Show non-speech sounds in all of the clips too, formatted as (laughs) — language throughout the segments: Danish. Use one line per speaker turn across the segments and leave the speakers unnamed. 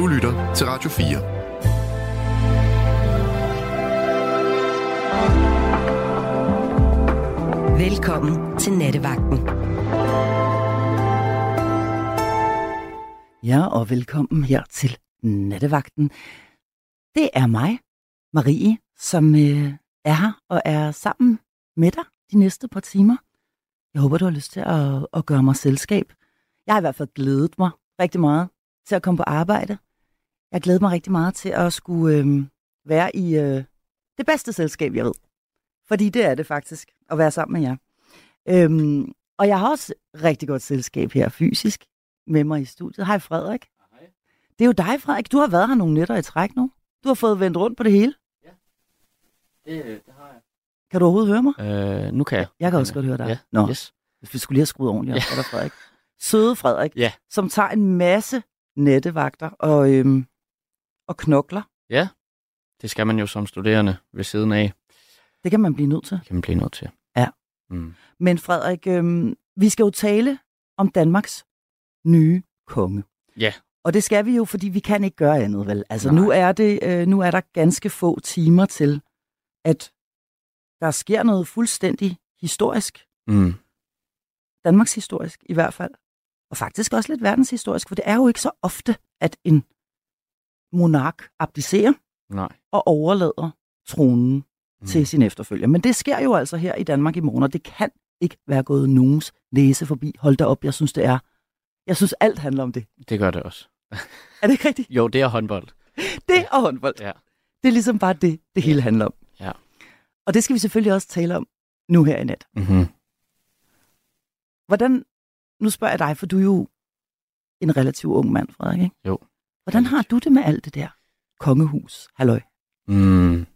Du lytter til Radio
4. Velkommen til Nattevagten.
Ja, og velkommen her til Nattevagten. Det er mig, Marie, som øh, er her og er sammen med dig de næste par timer. Jeg håber, du har lyst til at, at gøre mig selskab. Jeg har i hvert fald glædet mig rigtig meget til at komme på arbejde. Jeg glæder mig rigtig meget til at skulle øh, være i øh, det bedste selskab, jeg ved. Fordi det er det faktisk, at være sammen med jer. Øhm, og jeg har også rigtig godt selskab her fysisk med mig i studiet. Hej Frederik. Hej. Det er jo dig, Frederik. Du har været her nogle nætter i træk nu. Du har fået vendt rundt på det hele.
Ja, det, det har jeg.
Kan du overhovedet høre mig?
Øh, nu kan jeg.
Jeg kan også godt høre dig.
Ja,
Nå,
yes.
hvis vi skulle lige have skruet ordentligt op,
Ja.
ja. der Frederik. Søde Frederik,
Ja.
som tager en masse nettevagter og, øhm, og knokler.
Ja, det skal man jo som studerende ved siden af.
Det kan man blive nødt til.
Det kan man blive nødt til.
Ja.
Mm.
Men Frederik, øhm, vi skal jo tale om Danmarks nye konge.
Ja.
Og det skal vi jo, fordi vi kan ikke gøre andet, vel? Altså
Nej.
nu er, det, øh, nu er der ganske få timer til, at der sker noget fuldstændig historisk.
Mm.
Danmarks historisk i hvert fald. Og faktisk også lidt verdenshistorisk, for det er jo ikke så ofte, at en monark abdicerer
Nej.
og overlader tronen
Mm.
til sin efterfølger. Men det sker jo altså her i Danmark i morgen, og det kan ikke være gået nogens næse forbi. Hold da op, jeg synes, det er. Jeg synes, alt handler om det.
Det gør det også.
Er det ikke rigtigt?
Jo, det er håndbold.
Det og håndbold.
Ja.
Det er ligesom bare det, det hele handler om.
Ja.
Og det skal vi selvfølgelig også tale om nu her i nat.
Mm-hmm.
Hvordan, nu spørger jeg dig, for du er jo en relativt ung mand, Frederik, ikke?
Jo.
Hvordan har du det med alt det der kongehus, halløj?
Mm.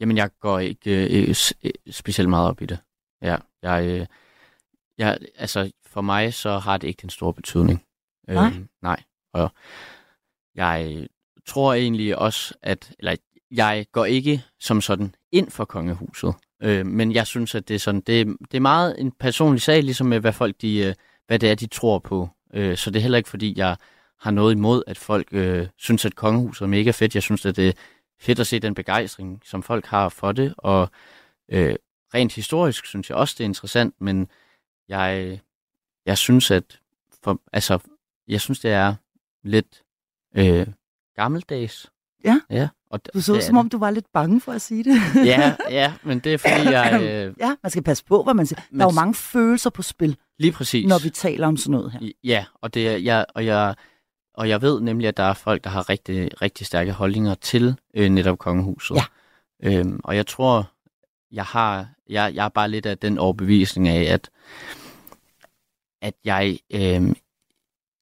Jamen, jeg går ikke øh, øh, specielt meget op i det. Ja, jeg, øh, jeg, altså, for mig så har det ikke den store betydning.
Nej?
Øhm, nej. Og jeg tror egentlig også, at, eller jeg går ikke som sådan ind for kongehuset. Øh, men jeg synes, at det er sådan, det, det er meget en personlig sag, ligesom med, hvad folk de, øh, hvad det er, de tror på. Øh, så det er heller ikke, fordi jeg har noget imod, at folk øh, synes, at kongehuset er mega fedt. Jeg synes, at det er fedt at se den begejstring, som folk har for det, og øh, rent historisk synes jeg også, det er interessant, men jeg, jeg synes, at for, altså, jeg synes, det er lidt øh, gammeldags.
Ja.
Ja, og
Du så
det
som om du var lidt bange for at sige det. (laughs)
Ja, ja, men det er fordi, jeg... Øh,
ja, man skal passe på, hvad man siger. Der er jo mange følelser på spil,
lige præcis.
når vi taler om sådan noget her.
Ja, og, det er, jeg, og, jeg, og jeg ved nemlig, at der er folk, der har rigtig, rigtig stærke holdninger til øh, netop kongehuset.
Ja.
Øhm, og jeg tror, jeg har, jeg, jeg er bare lidt af den overbevisning af, at, at jeg øhm,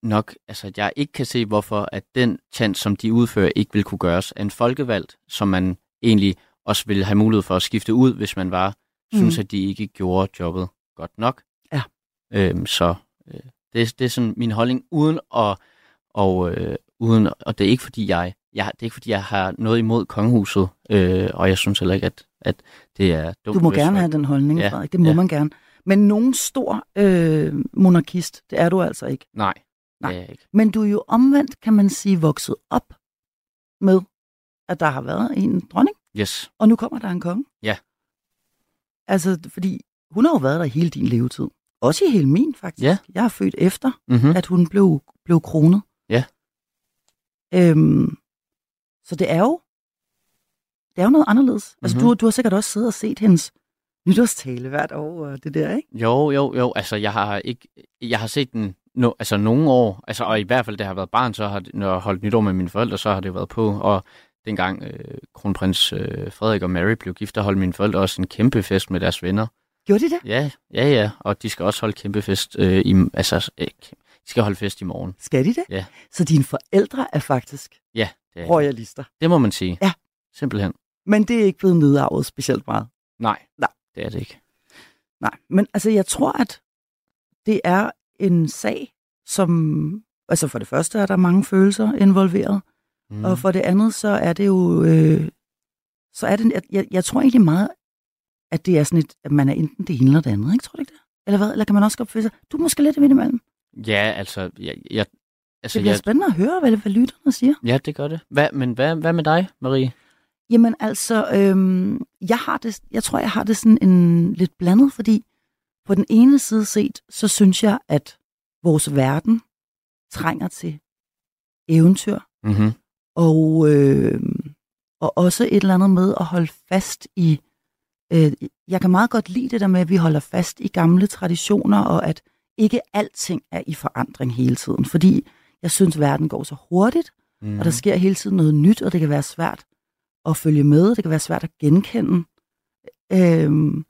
nok, altså at jeg ikke kan se, hvorfor at den chant, som de udfører, ikke vil kunne gøres af en folkevalgt, som man egentlig også ville have mulighed for at skifte ud, hvis man var, mm. synes, at de ikke gjorde jobbet godt nok.
Ja.
Øhm, så øh, det, det er sådan min holdning, uden at, og, øh, uden, og det er ikke fordi jeg, jeg, det er ikke fordi jeg har noget imod kongehuset, øh, og jeg synes heller ikke, at, at det er dumt.
Du må gerne have den holdning,
Ja,
Frederik. Det må
ja.
man gerne. Men nogen stor øh, monarkist, det er du altså ikke.
Nej,
Nej.
det er ikke.
Men du er jo omvendt, kan man sige, vokset op med, at der har været en dronning,
Yes.
og nu kommer der en konge.
Ja.
Altså, fordi hun har jo været der hele din levetid. Også i hele min, faktisk.
Ja.
Jeg er født efter,
Mm-hmm.
at hun blev, blev kronet. Øhm, så det er jo det er jo noget anderledes. Altså,
Mhm.
du, du har sikkert også siddet og set hendes nytårstale hvert år, og det der, ikke?
Jo, jo, jo. Altså, jeg har ikke, jeg har set den no, altså nogle år, altså, og i hvert fald, da jeg har været barn, så har det, når jeg har holdt nytår med mine forældre, så har det været på, og dengang øh, kronprins øh, Frederik og Mary blev gift, der holdt mine forældre også en kæmpe fest med deres venner.
Gjorde de det?
Ja, ja, ja, og de skal også holde kæmpe fest, øh, i, altså, øh, de skal holde fest i morgen.
Skal de det?
Ja.
Så dine forældre er faktisk
Ja, det, er,
royalister.
det må man sige.
Ja.
Simpelthen.
Men det er ikke blevet nedarvet specielt meget.
Nej,
Nej.
det er det ikke.
Nej, men altså jeg tror, at det er en sag, som... Altså for det første er der mange følelser involveret,
Mm.
og for det andet så er det jo... Øh, så er det... Jeg, jeg tror egentlig meget, at det er sådan et... At man er enten det ene eller det andet, ikke? Tror du ikke det? Eller hvad? Eller kan man også godt føle sig... Du er måske lidt midt imellem.
Ja, altså, jeg, jeg, altså,
Det bliver
jeg,
spændende at høre, hvad, hvad lytterne siger.
ja, det gør det. Hvad, men hvad, hvad med dig, Marie?
Jamen altså, øhm, jeg, har det, jeg tror, jeg har det sådan en lidt blandet, fordi på den ene side set, så synes jeg, at vores verden trænger til eventyr,
Mm-hmm.
og, øh, og også et eller andet med at holde fast i... Øh, jeg kan meget godt lide det der med, at vi holder fast i gamle traditioner, og at ikke alting er i forandring hele tiden, fordi jeg synes, verden går så hurtigt,
Mm.
og der sker hele tiden noget nyt, og det kan være svært at følge med, det kan være svært at genkende. Øhm,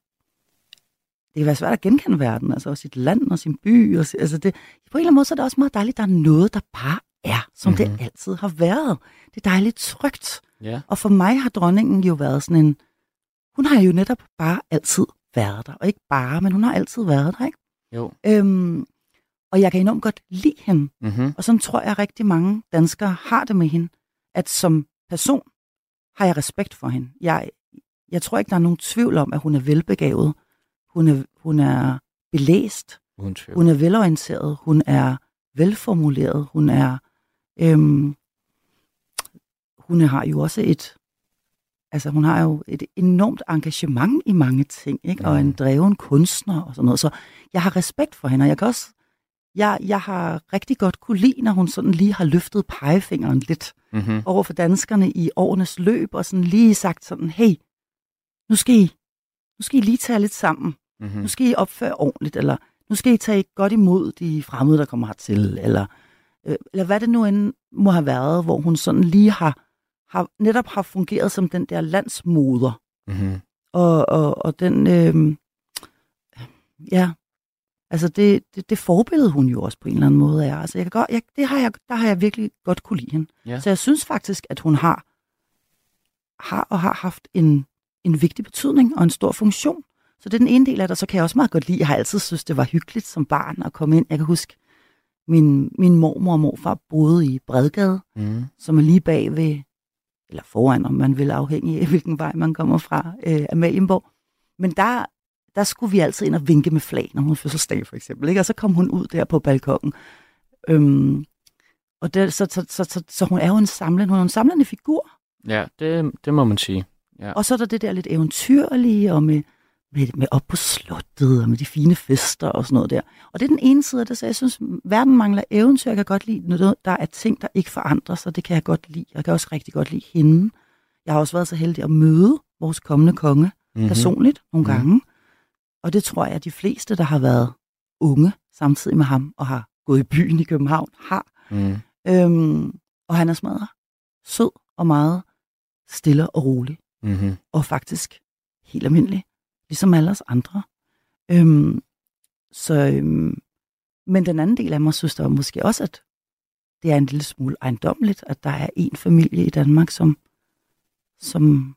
det kan være svært at genkende verden, altså sit land og sin by. Og, altså det, på en eller anden måde så er det også meget dejligt, at der er noget, der bare er, som mm-hmm.
Mhm.
det altid har været. Det er dejligt trygt.
Ja.
Og for mig har dronningen jo været sådan en... Hun har jo netop bare altid været der. Og ikke bare, men hun har altid været der, ikke?
Jo.
Øhm, og jeg kan enormt godt lide hende.
Mm-hmm.
Og sådan tror jeg rigtig mange danskere har det med hende, at som person har jeg respekt for hende. Jeg, jeg tror ikke, der er nogen tvivl om, at hun er velbegavet. Hun er, hun er belæst.
Tvivl.
Hun er velorienteret. Hun er velformuleret. Hun er... Øhm, hun har jo også et... Altså, hun har jo et enormt engagement i mange ting, ikke? Og en dreven kunstner og sådan noget. Så jeg har respekt for hende, og jeg kan også... Jeg, jeg har rigtig godt kunne lide, når hun sådan lige har løftet pegefingeren lidt
Mm-hmm.
over for danskerne i årenes løb, og sådan lige sagt sådan, hey, nu skal I, nu skal I lige tage lidt sammen.
Mm-hmm.
Nu skal I opføre ordentligt, eller nu skal I tage godt imod de fremmede, der kommer hertil, eller, øh, eller hvad det nu end må have været, hvor hun sådan lige har, har netop har fungeret som den der landsmoder,
Mm-hmm.
og, og, og den, øh, ja, altså det, det, det forbillede hun jo også på en eller anden måde er. Altså jeg kan godt, jeg, det har jeg, der har jeg virkelig godt kunne lide hende.
Ja.
Så jeg synes faktisk, at hun har, har og har haft en, en vigtig betydning og en stor funktion. Så det er den ene del af det, så kan jeg også meget godt lide, jeg har altid synes, det var hyggeligt som barn at komme ind. Jeg kan huske, min, min mormor og morfar boede i Bredgade,
Mm-hmm.
som er lige bag ved, eller foran, om man vil afhængig af, hvilken vej man kommer fra, øh, Amalienborg. Men der, der skulle vi altid ind og vinke med flag, når hun fødselsdag for eksempel. Ikke? Og så kom hun ud der på balkongen. Øhm, og det, så, så, så, så, så, hun er jo en samlende, hun er en samlende figur.
Ja, det, det må man sige. Ja.
Og så er der det der lidt eventyrlige, og med, med, med op på slottet, og med de fine fester og sådan noget der. Og det er den ene side af det, så jeg synes, verden mangler eventyr. Jeg kan godt lide, når der er ting, der ikke forandrer sig. Det kan jeg godt lide. Jeg kan også rigtig godt lide hende. Jeg har også været så heldig at møde vores kommende konge
Mm-hmm.
personligt nogle
Mhm.
gange. Og det tror jeg, at de fleste, der har været unge samtidig med ham, og har gået i byen i København, har.
Mm.
Øhm, og han er smadret sød og meget stille og rolig
Mm-hmm.
og faktisk helt almindelig, ligesom alle os andre. Øhm, så, øhm, men den anden del af mig synes der måske også, at det er en lille smule ejendommeligt, at der er en familie i Danmark, som, som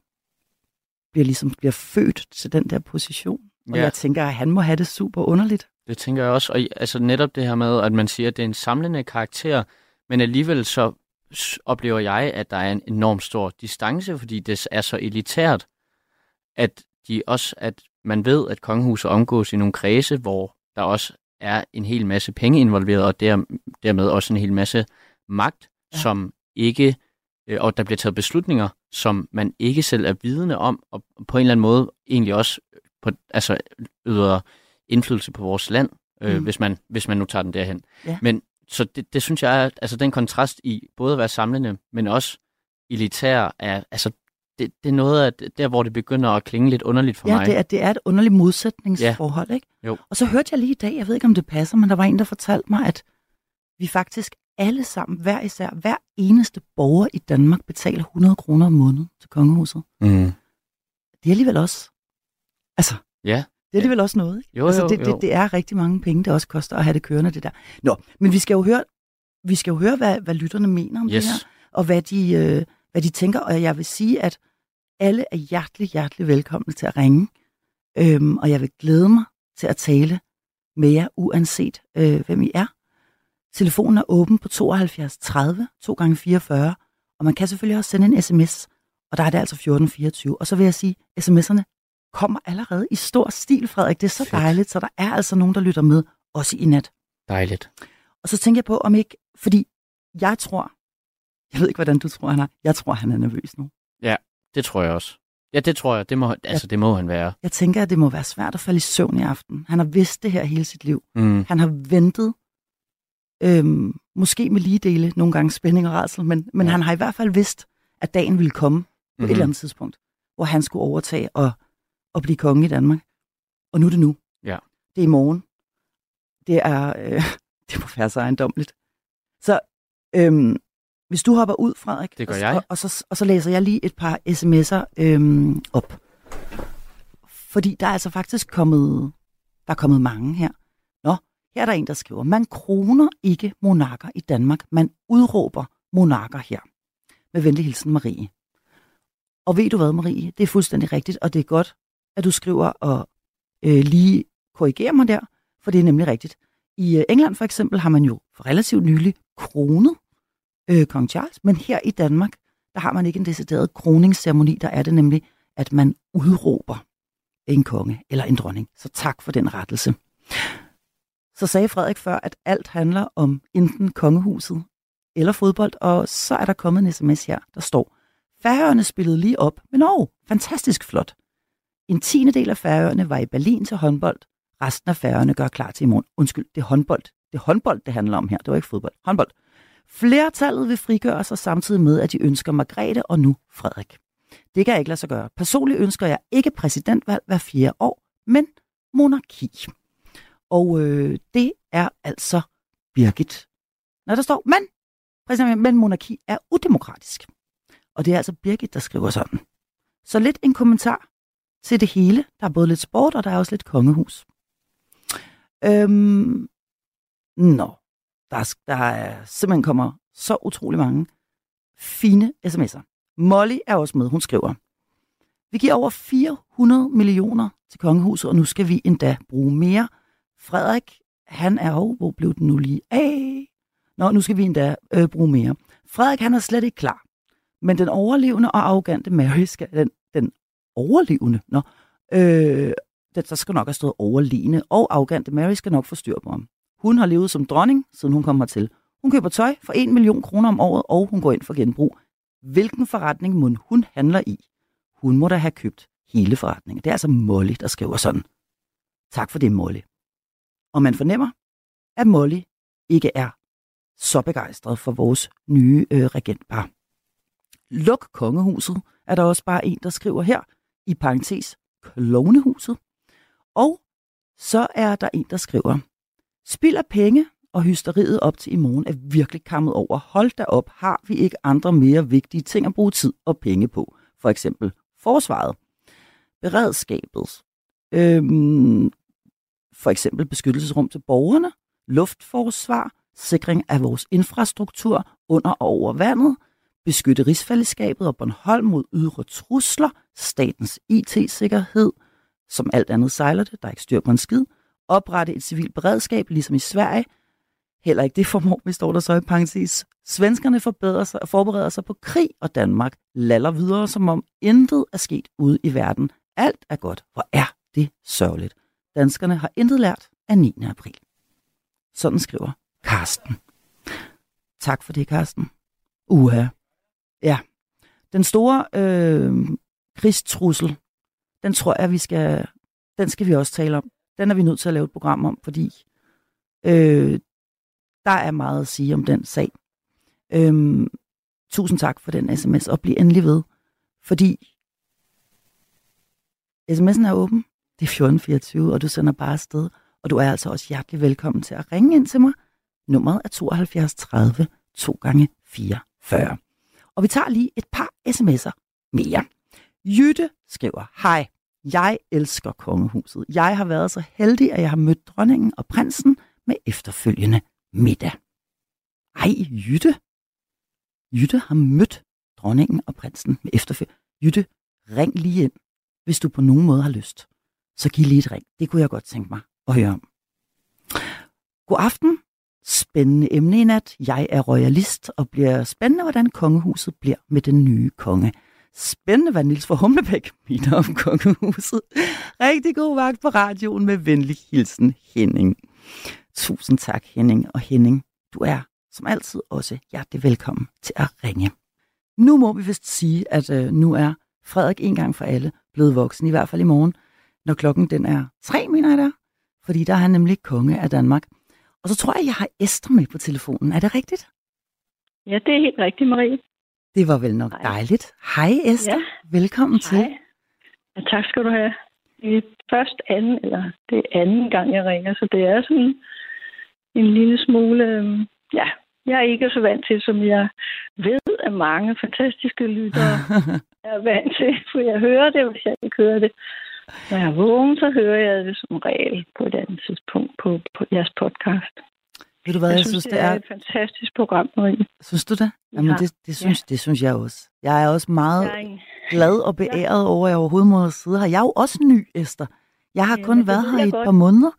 bliver ligesom bliver født til den der position. Og
Ja.
jeg tænker, at han må have det super underligt.
Det tænker jeg også. Og altså netop det her med, at man siger, at det er en samlende karakter, men alligevel så oplever jeg, at der er en enorm stor distance, fordi det er så elitært, at de også, at man ved, at kongehuset omgås i nogle kredse, hvor der også er en hel masse penge involveret, og der, dermed også en hel masse magt,
Ja.
som ikke, øh, og der bliver taget beslutninger, som man ikke selv er vidende om, og på en eller anden måde egentlig også på, altså, yder indflydelse på vores land, øh,
mm.
hvis, man, hvis man nu tager den derhen.
Ja.
Men så det, det synes jeg er, altså den kontrast i både at være samlende, men også elitær, er, altså det, det er noget af det- der, hvor det begynder at klinge lidt underligt for
ja,
mig.
det er, det er et underligt modsætningsforhold, ikke?
Jo.
Og så hørte jeg lige i dag, jeg ved ikke om det passer, men der var en, der fortalte mig, at vi faktisk alle sammen, hver især, hver eneste borger i Danmark betaler 100 kroner om måneden til kongehuset.
Mm.
Det er alligevel også, altså,
Ja.
det er alligevel også noget, ikke?
Jo,
altså,
jo,
det,
jo.
Det, det er rigtig mange penge, det også koster at have det kørende, det der. Nå, men vi skal jo høre, vi skal jo høre hvad, hvad lytterne mener om
Yes.
det her, og hvad de, øh, hvad de tænker, og jeg vil sige, at alle er hjertelig, hjertelig velkomne til at ringe, øhm, og jeg vil glæde mig til at tale med jer, uanset øh, hvem I er. Telefonen er åben på 72 30 2 gange 44 og man kan selvfølgelig også sende en sms, og der er det altså 1424. Og så vil jeg sige, sms'erne kommer allerede i stor stil, Frederik. Det er så
Fedt.
dejligt, så der er altså nogen, der lytter med, også i nat.
Dejligt.
Og så tænker jeg på, om ikke, fordi jeg tror, jeg ved ikke, hvordan du tror, han er. Jeg tror, han er nervøs nu.
Det tror jeg også. Ja, det tror jeg. Det må, altså, det må han være.
Jeg tænker, at det må være svært at falde i søvn i aften. Han har vidst det her hele sit liv.
Mm.
Han har ventet, øhm, måske med lige dele, nogle gange spænding og rædsel, men, men
Ja.
han har i hvert fald vidst, at dagen ville komme på mm-hmm. et
Mhm.
eller andet tidspunkt, hvor han skulle overtage og, og blive konge i Danmark. Og nu er det nu.
Ja.
Det er i morgen. Det er, øh, (laughs) det må være så ejendomligt. Så øhm, hvis du hopper ud, Frederik,
Det gør
og,
jeg.
Og, og, så, og så læser jeg lige et par sms'er øhm, op. Fordi der er altså faktisk kommet, der er kommet mange her. Nå, her er der en, der skriver, man kroner ikke monarker i Danmark, man udråber monarker her. Med venlig hilsen, Marie. Og ved du hvad, Marie? Det er fuldstændig rigtigt, og det er godt, at du skriver og øh, lige korrigerer mig der, for det er nemlig rigtigt. I øh, England for eksempel har man jo for relativt nylig kronet øh, kong Charles, men her i Danmark, der har man ikke en decideret kroningsceremoni, der er det nemlig, at man udråber en konge eller en dronning. Så tak for den rettelse. Så sagde Frederik før, at alt handler om enten kongehuset eller fodbold, og så er der kommet en sms her, der står, Færøerne spillede lige op med Norge. Fantastisk flot. En tiende del af Færøerne var i Berlin til håndbold. Resten af Færøerne gør klar til i morgen. Undskyld, det er håndbold. Det er håndbold, det handler om her. Det var ikke fodbold. Håndbold. Flertallet vil frigøre sig samtidig med, at de ønsker Margrethe og nu Frederik. Det kan jeg ikke lade sig gøre. Personligt ønsker jeg ikke præsidentvalg hver fjerde år, men monarki. Og øh, det er altså Birgit. Når der står, men, præsident, men monarki er udemokratisk. Og det er altså Birgit, der skriver sådan. Så lidt en kommentar til det hele. Der er både lidt sport, og der er også lidt kongehus. Øhm, nå, der, der er simpelthen kommer så utrolig mange fine sms'er. Molly er også med, hun skriver. Vi giver over 400 millioner til kongehuset, og nu skal vi endda bruge mere. Frederik, han er jo, hvor blev den nu lige af? Nå, nu skal vi endda øh, bruge mere. Frederik, han er slet ikke klar. Men den overlevende og arrogante Mary skal, den, den overlevende, nå, øh, det, der skal nok have stået overligende, og arrogante Mary skal nok få styr på ham. Hun har levet som dronning, siden hun kom hertil. Hun køber tøj for 1 million kroner om året, og hun går ind for genbrug. Hvilken forretning må hun handler i? Hun må da have købt hele forretningen. Det er altså Molly, der skriver sådan. Tak for det, Molly. Og man fornemmer, at Molly ikke er så begejstret for vores nye øh, regentpar. Luk kongehuset, er der også bare en, der skriver her, i parentes, klonehuset. Og så er der en, der skriver, Spild af penge og hysteriet op til i morgen er virkelig kammet over. Hold da op, har vi ikke andre mere vigtige ting at bruge tid og penge på? For eksempel forsvaret, beredskabet, øhm, for eksempel beskyttelsesrum til borgerne, luftforsvar, sikring af vores infrastruktur under og over vandet, beskytte rigsfællesskabet og Bornholm mod ydre trusler, statens IT-sikkerhed, som alt andet sejler det, der er ikke styr på en skid, oprette et civilt beredskab, ligesom i Sverige. Heller ikke det formår, vi står der så i parentes. Svenskerne forbedrer sig og forbereder sig på krig, og Danmark laller videre, som om intet er sket ude i verden. Alt er godt. Hvor er det sørgeligt. Danskerne har intet lært af 9. april. Sådan skriver Karsten. Tak for det, Karsten. Uha. Ja. Den store øh, krigstrussel, den tror jeg, vi skal, den skal vi også tale om. Den er vi nødt til at lave et program om, fordi øh, der er meget at sige om den sag. Øh, tusind tak for den sms, og bliv endelig ved, fordi sms'en er åben. Det er 1424, og du sender bare afsted. Og du er altså også hjertelig velkommen til at ringe ind til mig. Nummeret er 72 30 2 gange 44. Og vi tager lige et par sms'er mere. Jytte skriver, hej, jeg elsker kongehuset. Jeg har været så heldig, at jeg har mødt dronningen og prinsen med efterfølgende middag. Ej, Jytte. Jytte har mødt dronningen og prinsen med efterfølgende. Jytte, ring lige ind, hvis du på nogen måde har lyst. Så giv lige et ring. Det kunne jeg godt tænke mig at høre om. God aften. Spændende emne i nat. Jeg er royalist og bliver spændende, hvordan kongehuset bliver med den nye konge. Spændende, hvad Nils for Humlebæk mener om kongehuset. Rigtig god vagt på radioen med venlig hilsen, Henning. Tusind tak, Henning. Og Henning, du er som altid også hjertelig velkommen til at ringe. Nu må vi vist sige, at øh, nu er Frederik en gang for alle blevet voksen, i hvert fald i morgen, når klokken den er tre, mener jeg der. Fordi der er han nemlig konge af Danmark. Og så tror jeg, jeg har Esther med på telefonen. Er det rigtigt?
Ja, det er helt rigtigt, Marie.
Det var vel nok
Hej.
dejligt. Hej Esther,
Ja.
velkommen til.
Hej. Ja, tak skal du have. Det er først anden, eller det er anden gang, jeg ringer, så det er sådan en lille smule, øhm, ja, jeg er ikke så vant til, som jeg ved, at mange fantastiske lyttere (laughs) er vant til, for jeg hører det, hvis jeg ikke hører det. Når jeg er vågen, så hører jeg det som regel på et andet tidspunkt på, på jeres podcast.
Ved du hvad, jeg,
jeg
synes,
det er et fantastisk program, Marie.
Synes du det? Jamen,
Ja.
det, det, synes, det synes jeg også. Jeg er også meget
Jeg er en,
glad og beæret over, at jeg overhovedet må sidde her. Jeg er jo også ny, Esther. Jeg har
Ja,
kun været her i et
godt.
par måneder.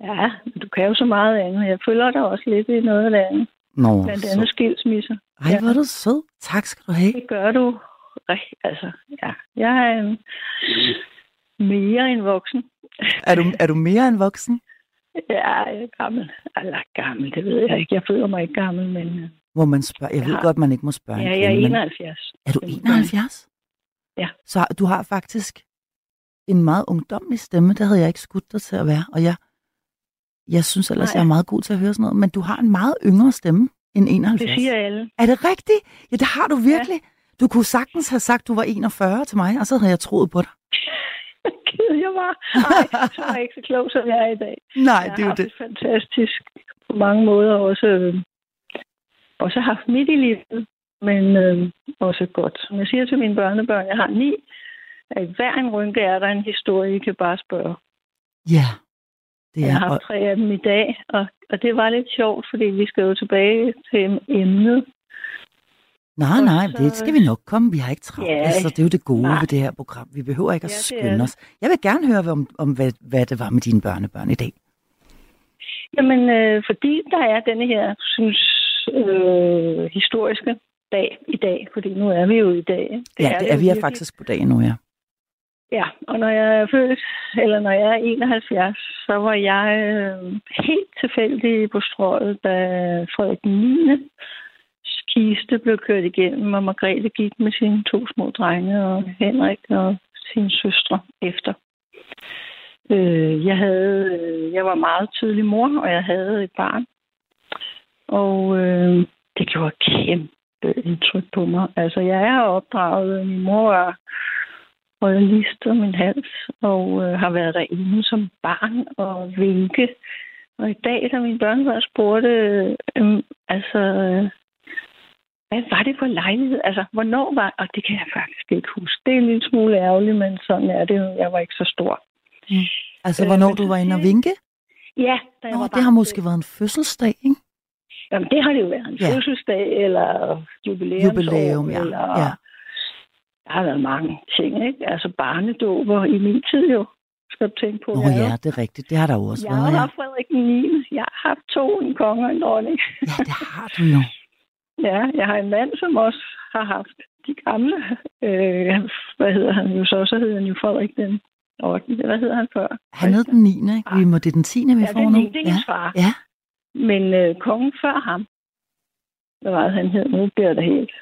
ja, men du kan jo så meget andet. Jeg følger dig også lidt i noget af det andet.
Nå,
Blandt
så.
andet skilsmisser.
Ej,
Ja.
hvor er du sød. Tak skal du have.
Det gør du altså, ja. Jeg er en, mere end voksen.
Er du, er du mere end voksen? (laughs)
Ja, jeg er gammel. Eller gammel, det ved jeg ikke. Jeg føler mig ikke gammel, men øh,
Må man spørge? Jeg
Jeg
ved
har-
godt, man ikke må spørge. en
ja, jeg er
kvinde, men
71.
Er du
Men-
71?
Ja.
Så du har faktisk en meget ungdomlig stemme. Det havde jeg ikke skudt dig til at være. Og jeg, jeg synes ellers,
Nej.
jeg er meget god til at høre sådan noget. Men du har en meget yngre stemme end 71.
Det siger alle.
Er det rigtigt? Ja, det har du virkelig. Du kunne sagtens have sagt, du var 41 til mig, og så havde jeg troet på dig. (laughs) (laughs)
Ked jeg var. Nej, så er jeg ikke så klog, som jeg er i dag.
Nej,
jeg
det er
har
jo det.
det fantastisk på mange måder. Også, øh, også haft midt i livet, men øh, også godt. Som jeg siger til mine børnebørn, jeg har ni. At i hver en rynke er der en historie, I kan bare spørge.
Ja. Det
Jeg
er,
har
og,
haft tre af dem i dag, og, og det var lidt sjovt, fordi vi skal jo tilbage til emnet.
Nej, nej,
så-
det skal vi nok komme. Vi har ikke travlt.
Ja,
så det er jo det gode
nej.
ved det her program. Vi behøver ikke at
Ja, er
skynde os. Jeg vil gerne høre om, om hvad, hvad det var med dine børnebørn i dag.
Jamen, øh, fordi der er denne her, synes, øh, historiske dag i dag, fordi nu er vi jo i dag.
Det ja, det er, vi er faktisk på dagen nu, ja.
Ja, og når jeg er født, eller når jeg er 71, så var jeg øh, helt tilfældig på strøget, da Frederik 9 kiste blev kørt igennem, og Margrethe gik med sine to små drenge, og Henrik og sine søstre efter. Øh, jeg, havde, øh, jeg var meget tydelig mor, og jeg havde et barn. Og øh, det gjorde kæmpe indtryk på mig. Altså, jeg er opdraget. Min mor var royalist om min hals, og øh, har været derinde som barn og vinke. Og i dag, da mine børn spurgte, øh, altså, øh, hvad var det for lejlighed? Altså, hvornår var Og det kan jeg faktisk ikke huske. Det er en lille smule ærgerligt, men sådan er det. Jeg var ikke så stor.
Altså,
Øh,
hvornår
men
du var inde og vinke?
Ja, da jeg
Nå,
var
det har måske været en fødselsdag, ikke?
Jamen, det har det jo været. En
Ja.
fødselsdag eller jubilæumsår.
Jubilæum, ja.
Eller,
ja.
Der har været mange ting, ikke? Altså barnedåber i min tid jo, skal du tænke på.
Nå
Jeg er
ja, det er rigtigt. Det har der jo også
Jeg har
været, ja.
haft Frederik 9. Jeg har haft to, en konge og en dronning.
Ja, det har du jo.
Ja, jeg har en mand, som også har haft de gamle. Øh, hvad hedder han jo så? Så hedder han jo Frederik den 8. Hvad hedder han før?
Han hed den 9. Ikke? Vi må, det den 10. vi
Ja,
får
den
nu.
9. Det er
Ja.
far.
ja.
Men øh, kongen før ham, hvad var det, han hed? Nu bliver det helt...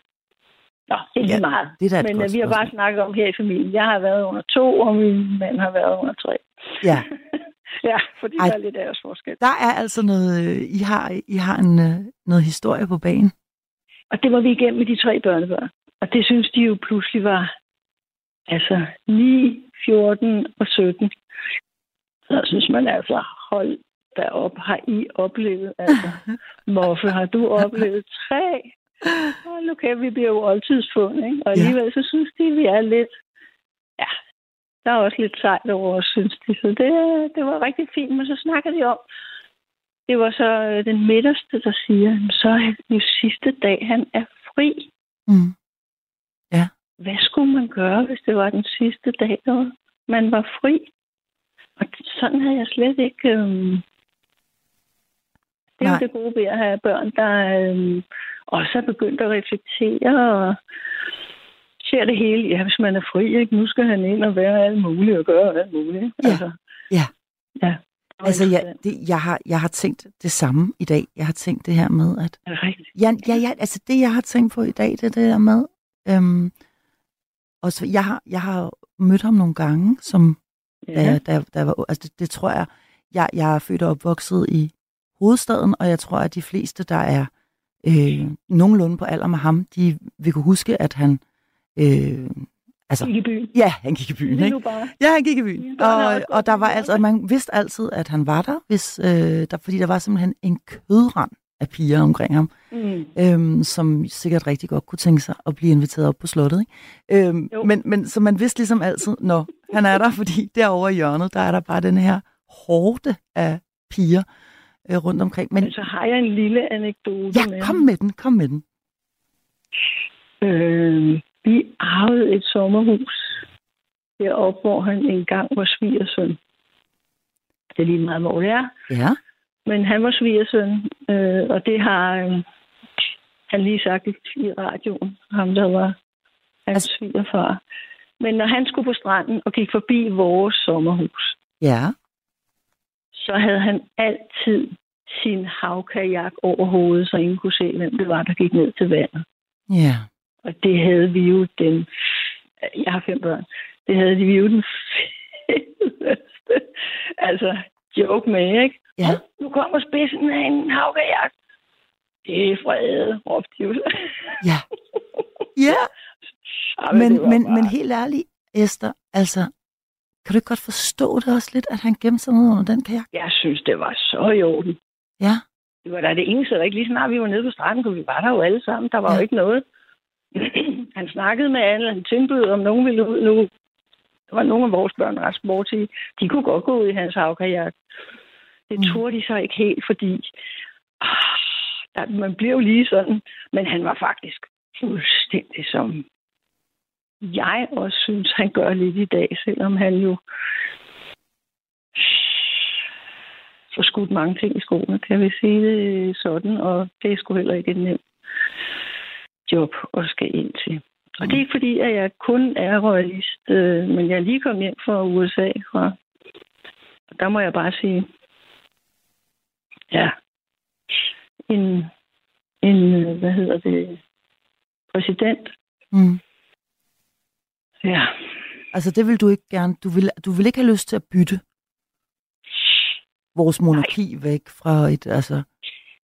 Nå, det er
Ja,
meget.
det er
Men øh, vi har bare snakket om her i familien. Jeg har været under to, og min mand har været under tre.
Ja. (laughs)
ja, fordi
Ej.
der er lidt af os forskel.
Der er altså noget, øh, I har, I har en, øh, noget historie på banen.
Og det var vi igennem med de tre børnebørn. Og det synes de jo pludselig var altså 9, 14 og 17. Så synes man altså, hold da op, har I oplevet? Altså, (laughs) Moffe, har du oplevet tre? Hold nu kæft, vi bliver jo oldtidsfund, ikke? Og alligevel så synes de, vi er lidt, ja, der er også lidt sejt over os, synes de. Så det, det var rigtig fint, men så snakker de om, det var så øh, den midterste, der siger, så er jo sidste dag, han er fri.
Mm.
Hvad skulle man gøre, hvis det var den sidste dag, der man var fri? Og sådan havde jeg slet ikke... Øhm... Det er det gode ved at have børn, der øhm, også er begyndt at reflektere og ser det hele. Ja, hvis man er fri, ikke? nu skal han ind og være alt muligt og gøre alt muligt.
Ja.
Altså,
Ja.
Ja.
Altså, jeg, det, jeg, har, jeg har tænkt det samme i dag. Jeg har tænkt det her med, at...
Er det rigtigt?
Ja, ja, ja altså det, jeg har tænkt på i dag, det er det der med... Øhm, og så, jeg, har, jeg har mødt ham nogle gange, som da, jeg, da, da jeg var... Altså det, det tror jeg... Jeg, jeg er født og opvokset i hovedstaden, og jeg tror, at de fleste, der er øh, nogenlunde på alder med ham, de vil kunne huske, at han... Øh, altså,
Gik i byen.
ja, han gik i byen, ikke?
bare.
Ja, han gik i byen. Og, og der var altså, man vidste altid, at han var der, hvis, øh, der, fordi der var simpelthen en kødrand af piger omkring ham,
Mm.
øhm, som sikkert rigtig godt kunne tænke sig at blive inviteret op på slottet. Ikke? Øhm,
Jo.
men, men så man vidste ligesom altid, når han er der, (laughs) fordi derovre i hjørnet, der er der bare den her hårde af piger øh, rundt omkring. Men
Men så har jeg en lille anekdote med
ja, kom med den, kom med den.
Øh, vi arvede et sommerhus deroppe, hvor han engang var svigersøn. Det er lige meget, hvor det er.
Ja,
Men han var svigersøn, øh, og det har øh, han lige sagt i, radioen, ham der var hans
Altså-
svigerfar. Men når han skulle på stranden og gik forbi vores sommerhus,
ja,
så havde han altid sin havkajak over hovedet, så ingen kunne se, hvem det var, der gik ned til vandet.
ja.
Og det havde vi jo den... Jeg har fem børn. Det havde vi jo den fedeste altså, joke med, ikke?
Ja.
"Hov, Nu kommer spidsen af en havkajak. Det er fredet, råbte de jo.
Ja. (laughs) Ja,
Ej,
men, men,
bare-
men helt ærligt, Esther, altså, kan du ikke godt forstå det også lidt, at han gemte sig ned under den kajak?
Jeg synes, det var så i orden.
Ja,
Det var da det eneste, der ikke lige snart vi var nede på stranden, for vi var der jo alle sammen. Der var
Ja.
jo ikke noget. (clears throat) han snakkede med alle, han tilbød, om nogen ville ud nu. Der var nogle af vores børn ret sportige. De kunne godt gå ud i hans havkajak. Det
Mm.
turde de så ikke helt, fordi ah, der, man bliver jo lige sådan. Men han var faktisk fuldstændig som jeg også synes, han gør lidt i dag, selvom han jo får skudt mange ting i skoene, kan vi sige det sådan, og det er sgu heller ikke nemt job at skal ind til. Og det er ikke fordi, at jeg kun er royalist, øh, men jeg er lige kommet hjem fra USA, fra, og der må jeg bare sige, ja, en, en øh, hvad hedder det, præsident,
mm.
ja,
altså det vil du ikke gerne, du vil, du vil ikke have lyst til at bytte vores monarki væk fra et, altså,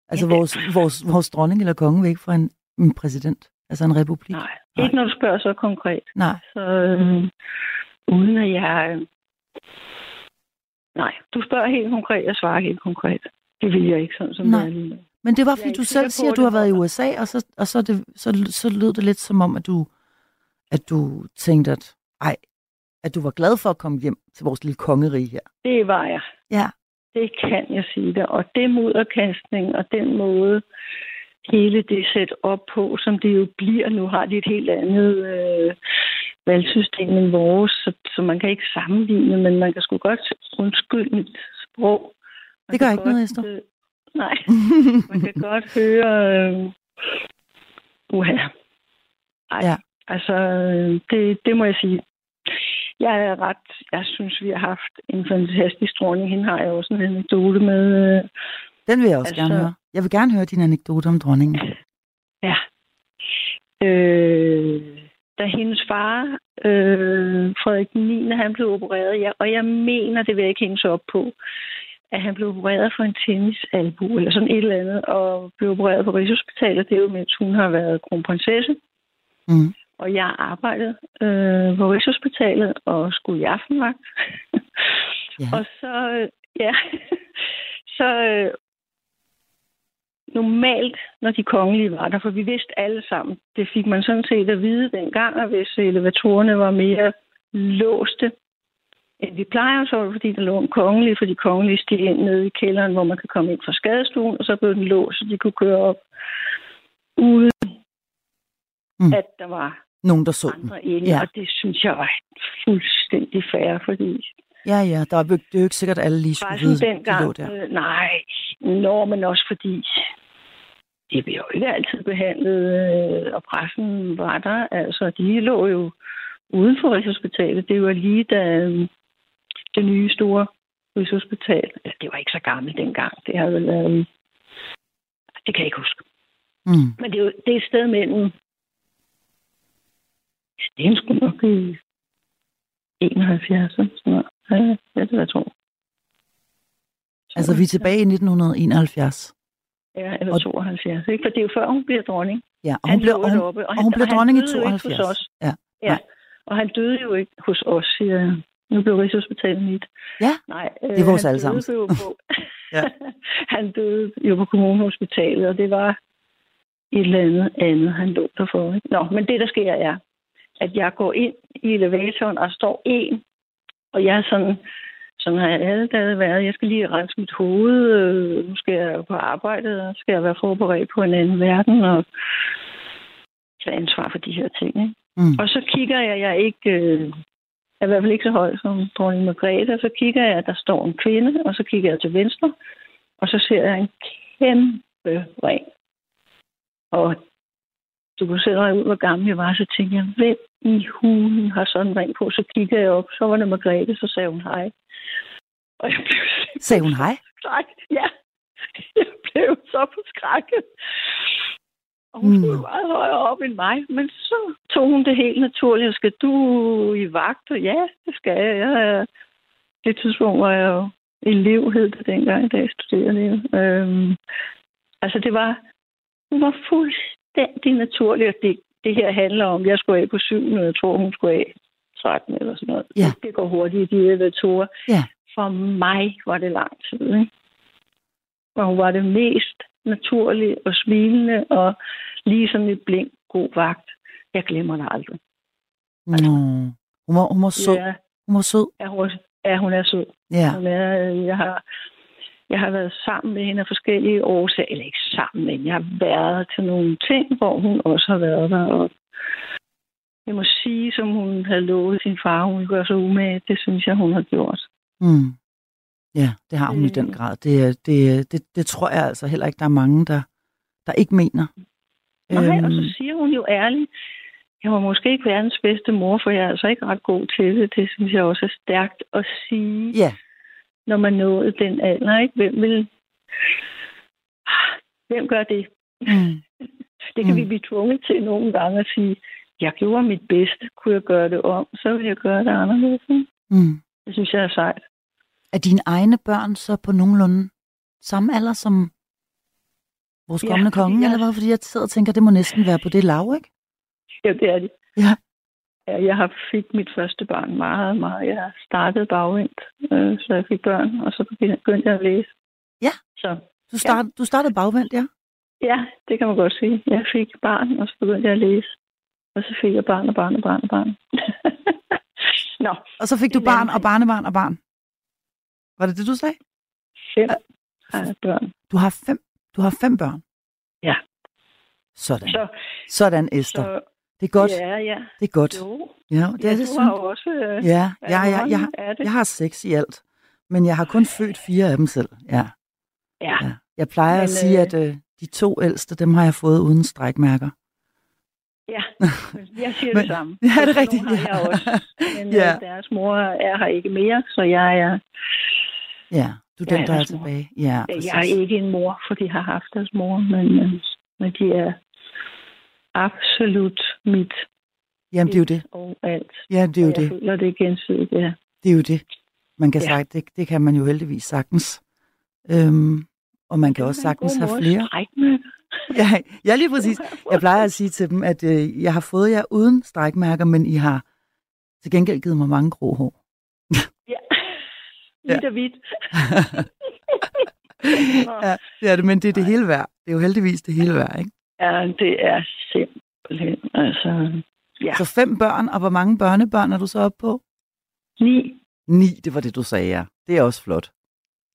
altså
Jamen.
vores, vores, vores dronning eller konge væk fra en, en præsident, altså en republik.
nej,
Nej.
ikke når du spørger så konkret.
Nej.
Så øh, uden at jeg... Øh, nej, du spørger helt konkret, jeg svarer helt konkret. Det vil jeg ikke sådan, som
Nej.
det er lige nu.
Men det var,
Jeg
fordi du selv siger, at du har
det
været i. USA, og, så, og så, det, så, så lød det lidt som om, at du, at du tænkte, at, ej, at du var glad for at komme hjem til vores lille kongerige her.
Det var jeg.
Ja.
Det kan jeg sige dig. Og det mudderkastning og den måde, hele det sæt op på, som det jo bliver. Nu har de et helt andet øh, valgsystem end vores, så, så man kan ikke sammenligne, men man kan sgu godt undskylde mit sprog. Man
Det gør ikke noget,
godt,
Esther.
øh, nej, man kan godt (laughs) høre... Øh, uha. Ej,
Ja.
altså, øh, det, det må jeg sige. Jeg er ret... Jeg synes, vi har haft en fantastisk dronning. Hende har jeg også en anekdote med. øh,
Den vil jeg også
Altså-
gerne høre. Jeg vil gerne høre din anekdote om dronningen.
Ja. Øh, da hendes far, øh, Frederik 9., han blev opereret, ja, og jeg mener, det vil jeg ikke hænge sig op på, at han blev opereret for en tennisalbu, eller sådan et eller andet, og blev opereret på Rigshospitalet. Det er jo, mens hun har været kronprinsesse.
Mm.
Og jeg arbejdede øh, på Rigshospitalet og skulle i aftenvagt.
Ja. (laughs)
og så, øh, ja, (laughs) så øh, normalt, når de kongelige var der, for vi vidste alle sammen, det fik man sådan set at vide dengang, at hvis elevatorerne var mere låste, end vi plejer, så var det fordi, der lå en kongelig, for de kongelige steg ind nede i kælderen, hvor man kan komme ind fra skadestuen, og så blev den låst, så de kunne køre op uden
Mm.
at der var
Nogen, der så den.
andre inde,
Ja.
og det synes jeg var fuldstændig fair, fordi
Ja, ja, der var, det er jo ikke sikkert, at alle lige skulle vide, de lå
dengang,
der.
øh, nej, når men også fordi det blev jo ikke altid behandlet, øh, og pressen var der, altså de lå jo uden for Rigshospitalet. Det var lige da øh, det nye store Rigshospital. Ja, det var ikke så gammelt dengang. Det har vel været... Det kan jeg ikke huske.
Mm.
Men det er jo det er et sted mellem... Det er sgu nok i 71, sådan noget. Ja, det det, jeg tror.
Altså, vi er tilbage i 1971.
Ja, eller
Og-
72, ikke? For det er jo før, hun bliver dronning.
Ja, og hun
Han lå
og hun,
deroppe,
og hun bliver dronning i
døde jo ikke hos
72.
os.
Ja.
Ja, og han døde jo ikke hos os, siger jeg. Nu blev Rigshospitalet mit.
Ja,
Nej,
det er vores
han
allesammens.
døde jo på, (laughs)
Ja. (laughs)
han døde jo på kommunehospitalet, og det var et eller andet andet, han lå der for. Ikke? Nå, men det, der sker, er, at jeg går ind i elevatoren, og står en, og jeg er sådan, sådan har jeg alle dage været. Jeg skal lige rense mit hoved. Øh, nu skal jeg på arbejde, og skal jeg være forberedt på en anden verden, og tage ansvar for de her ting. Ikke?
Mm.
Og så kigger jeg, jeg ikke, øh, er i hvert fald ikke så høj som dronning Margrethe, og så kigger jeg, at der står en kvinde, og så kigger jeg til venstre, og så ser jeg en kæmpe ring. Og du kunne selv regne ud, hvor gammel jeg var, så tænkte jeg, hvem i hulen har sådan en ring på? Så kigger jeg op, så var det Margrethe, så sagde hun hej. Og jeg blev
Sagde hun hej?
skræk. Ja, jeg blev så forskrækket. Og hun
Mm.
stod meget højere op end mig, men så tog hun det helt naturligt. Skal du i vagt? Og ja, det skal jeg. jeg det tidspunkt var jeg jo elev, hed det dengang, da jeg studerede. Øhm, altså det var, det var fuldstændig naturligt, at det, det her handler om, jeg skulle af på 7, og jeg tror, hun skulle af 13 eller sådan noget.
Ja.
Det går hurtigt i de elevatorer.
Ja.
For mig var det lang tid, ikke? Og hun var det mest naturlige og smilende, og lige som et blink god vagt. Jeg glemmer det aldrig.
Nå. Hun var, hun var sød.
Ja,
Hun var sød.
ja, hun, ja, hun er sød.
Ja.
Hun er, øh, jeg har, jeg har været sammen med hende af forskellige årsager. Eller ikke sammen, men jeg har været til nogle ting, hvor hun også har været der. Og jeg må sige, som hun havde lovet sin far, hun gøre sig umage. Det synes jeg, hun har gjort.
Mm. Ja, det har hun i
Øh.
den grad. Det, det, det, det tror jeg altså heller ikke, der er mange, der, der ikke mener.
Nej, og så
Øhm,
siger hun jo ærligt, jeg var måske ikke verdens bedste mor, for jeg er altså ikke ret god til det. Det synes jeg også er stærkt at sige,
ja,
når man nåede den alder. Ikke? Hvem vil... Hvem gør det?
mm.
Det kan
Mm.
vi blive tvunget til nogle gange at sige, jeg gjorde mit bedste. Kunne jeg gøre det om, så ville jeg gøre det anderledes. ikke?
Mm.
Det synes jeg er sejt.
Er dine egne børn så på nogenlunde samme alder som vores
Ja,
kommende konge,
jeg-
eller hvad? Fordi jeg sidder og tænker, det må næsten være på det lav, ikke?
Ja, det er det.
Ja.
Ja jeg har fik mit første barn meget, meget. Jeg startede bagvendt, øh, så jeg fik børn, og så begyndte jeg at læse.
Ja.
Så
Du, start, du startede bagvendt, ja?
Ja, det kan man godt sige. Jeg fik barn, og så begyndte jeg at læse. Og så fik jeg barn og barn og barn og barn. (laughs) Nå,
Og så fik du barn og barnebarn og barn. Var det det, du sagde?
fem har børn.
Du har fem, du har fem børn?
Ja.
Sådan.
Så,
Sådan, Esther.
så
Det er godt.
ja, ja.
Det er godt.
Jo,
Ja, det
ja,
er det
du har
synes.
jo også... Øh,
Ja, ja, ja, jeg, har, jeg har seks i alt. Men jeg har kun født fire af dem selv. Ja.
Ja.
ja. Jeg plejer
Men,
at sige,
øh,
at øh, de to ældste, dem har jeg fået uden strækmærker.
ja. (laughs) Jeg siger
Men-
det samme. (laughs)
Ja, det er
Sådan
rigtigt.
har jeg også. Men (laughs)
Ja.
ja. deres mor er her ikke mere, så jeg er,
Ja, du er den,
er
der er tilbage. Ja, præcis.
jeg er ikke en mor, for de har haft deres mor, men, øh, men de er absolut mit
Jamen, det er jo det.
og alt.
Ja, det er jo
Og jeg
det.
føler det gensidigt, ja.
Det er jo det. Man kan
Ja.
sagt, det, det kan man jo heldigvis sagtens. Øhm, og man kan også sagtens have flere. (laughs) Ja, ja, lige præcis. (laughs) Jeg plejer at sige til dem, at øh, jeg har fået jer uden strækmærker, men I har til gengæld givet mig mange grå hår.
Ja. (laughs) Hvidt og hvidt.
ja, det er det, men det er det hele værd. Det er jo heldigvis det hele værd, ikke?
Ja, det er simpelthen, altså, ja.
Så fem børn, og hvor mange børnebørn er du så oppe på?
Ni,
Ni, det var det, du sagde, ja. Det er også flot.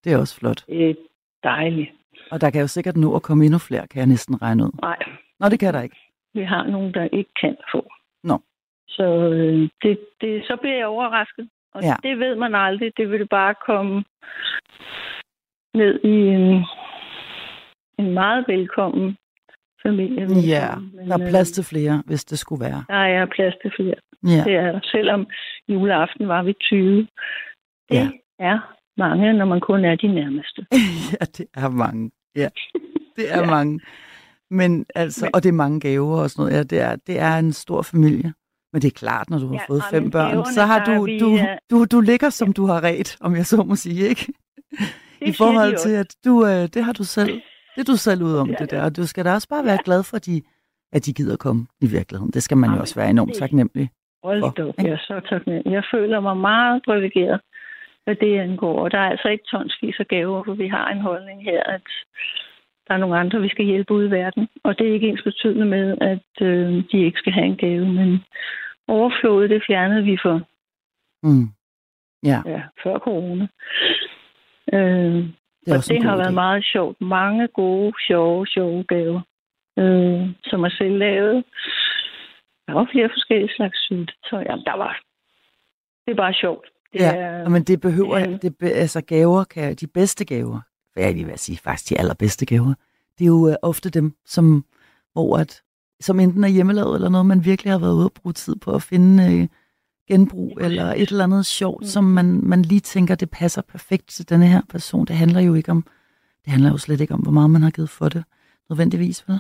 Det er også flot.
det er dejligt.
Og der kan jo sikkert nå at komme endnu flere, kan jeg næsten regne ud.
Nej,
Nå, det kan der ikke.
vi har nogen, der ikke kan få.
Nå.
Så, øh, det, det, så bliver jeg overrasket. Og
ja.
det ved man aldrig. Det vil bare komme ned i en, en meget velkommen familie.
Ja.
Men,
der er
øh,
plads til flere, hvis det skulle være.
Der er plads til flere.
Ja,
Det er der. Selvom juleaften var vi 20. Det
Ja.
er mange, når man kun er de nærmeste. (laughs)
ja, det er mange. Ja, det er ja. (laughs)
Ja.
mange. Men altså,
Men-
og det er mange gaver og sådan noget. Ja, det er, det er en stor familie. Men det er klart, når du har
Ja,
fået fem børn, så har du,
vi,
du,
øh,
du, du ligger, som du har ret, om jeg så må sige, ikke?
Det
I forhold til, at du, øh, det har du selv, det er du selv ud om
Ja,
det
ja.
der. Og du skal da også bare være glad for, at de, at de gider komme i virkeligheden. Det skal man jo
Jamen,
også være enormt taknemmelig.
Hold
for,
op, jeg er så taknemmelig. Jeg føler mig meget privilegeret, hvad det angår. Og der er altså ikke tonsvis af gaver, for vi har en holdning her, at der er nogle andre, vi skal hjælpe ud i verden. Og det er ikke ens betydende med, at øh, de ikke skal have en gave, men overflådet, det fjernede vi for
Mm. Ja,
ja, før corona. Øh,
det
og det har været
idé.
meget sjovt. Mange gode, sjove, sjove gaver, øh, som er selv lavet. Der var flere forskellige slags syltetøj. Jamen, der var... Det er bare sjovt. Det
Ja,
er,
Men det behøver,
Ja.
det, be- altså gaver, kan, de bedste gaver, hvad jeg lige vil sige, faktisk de allerbedste gaver, det er jo øh, ofte dem, som, hvor at, som enten er hjemmelavet eller noget, man virkelig har været ude og bruge tid på at finde øh, genbrug eller et eller andet sjovt,
Mm.
som man, man lige tænker, det passer perfekt til denne her person. Det handler jo ikke om, det handler jo slet ikke om, hvor meget man har givet for det, nødvendigvis, vel?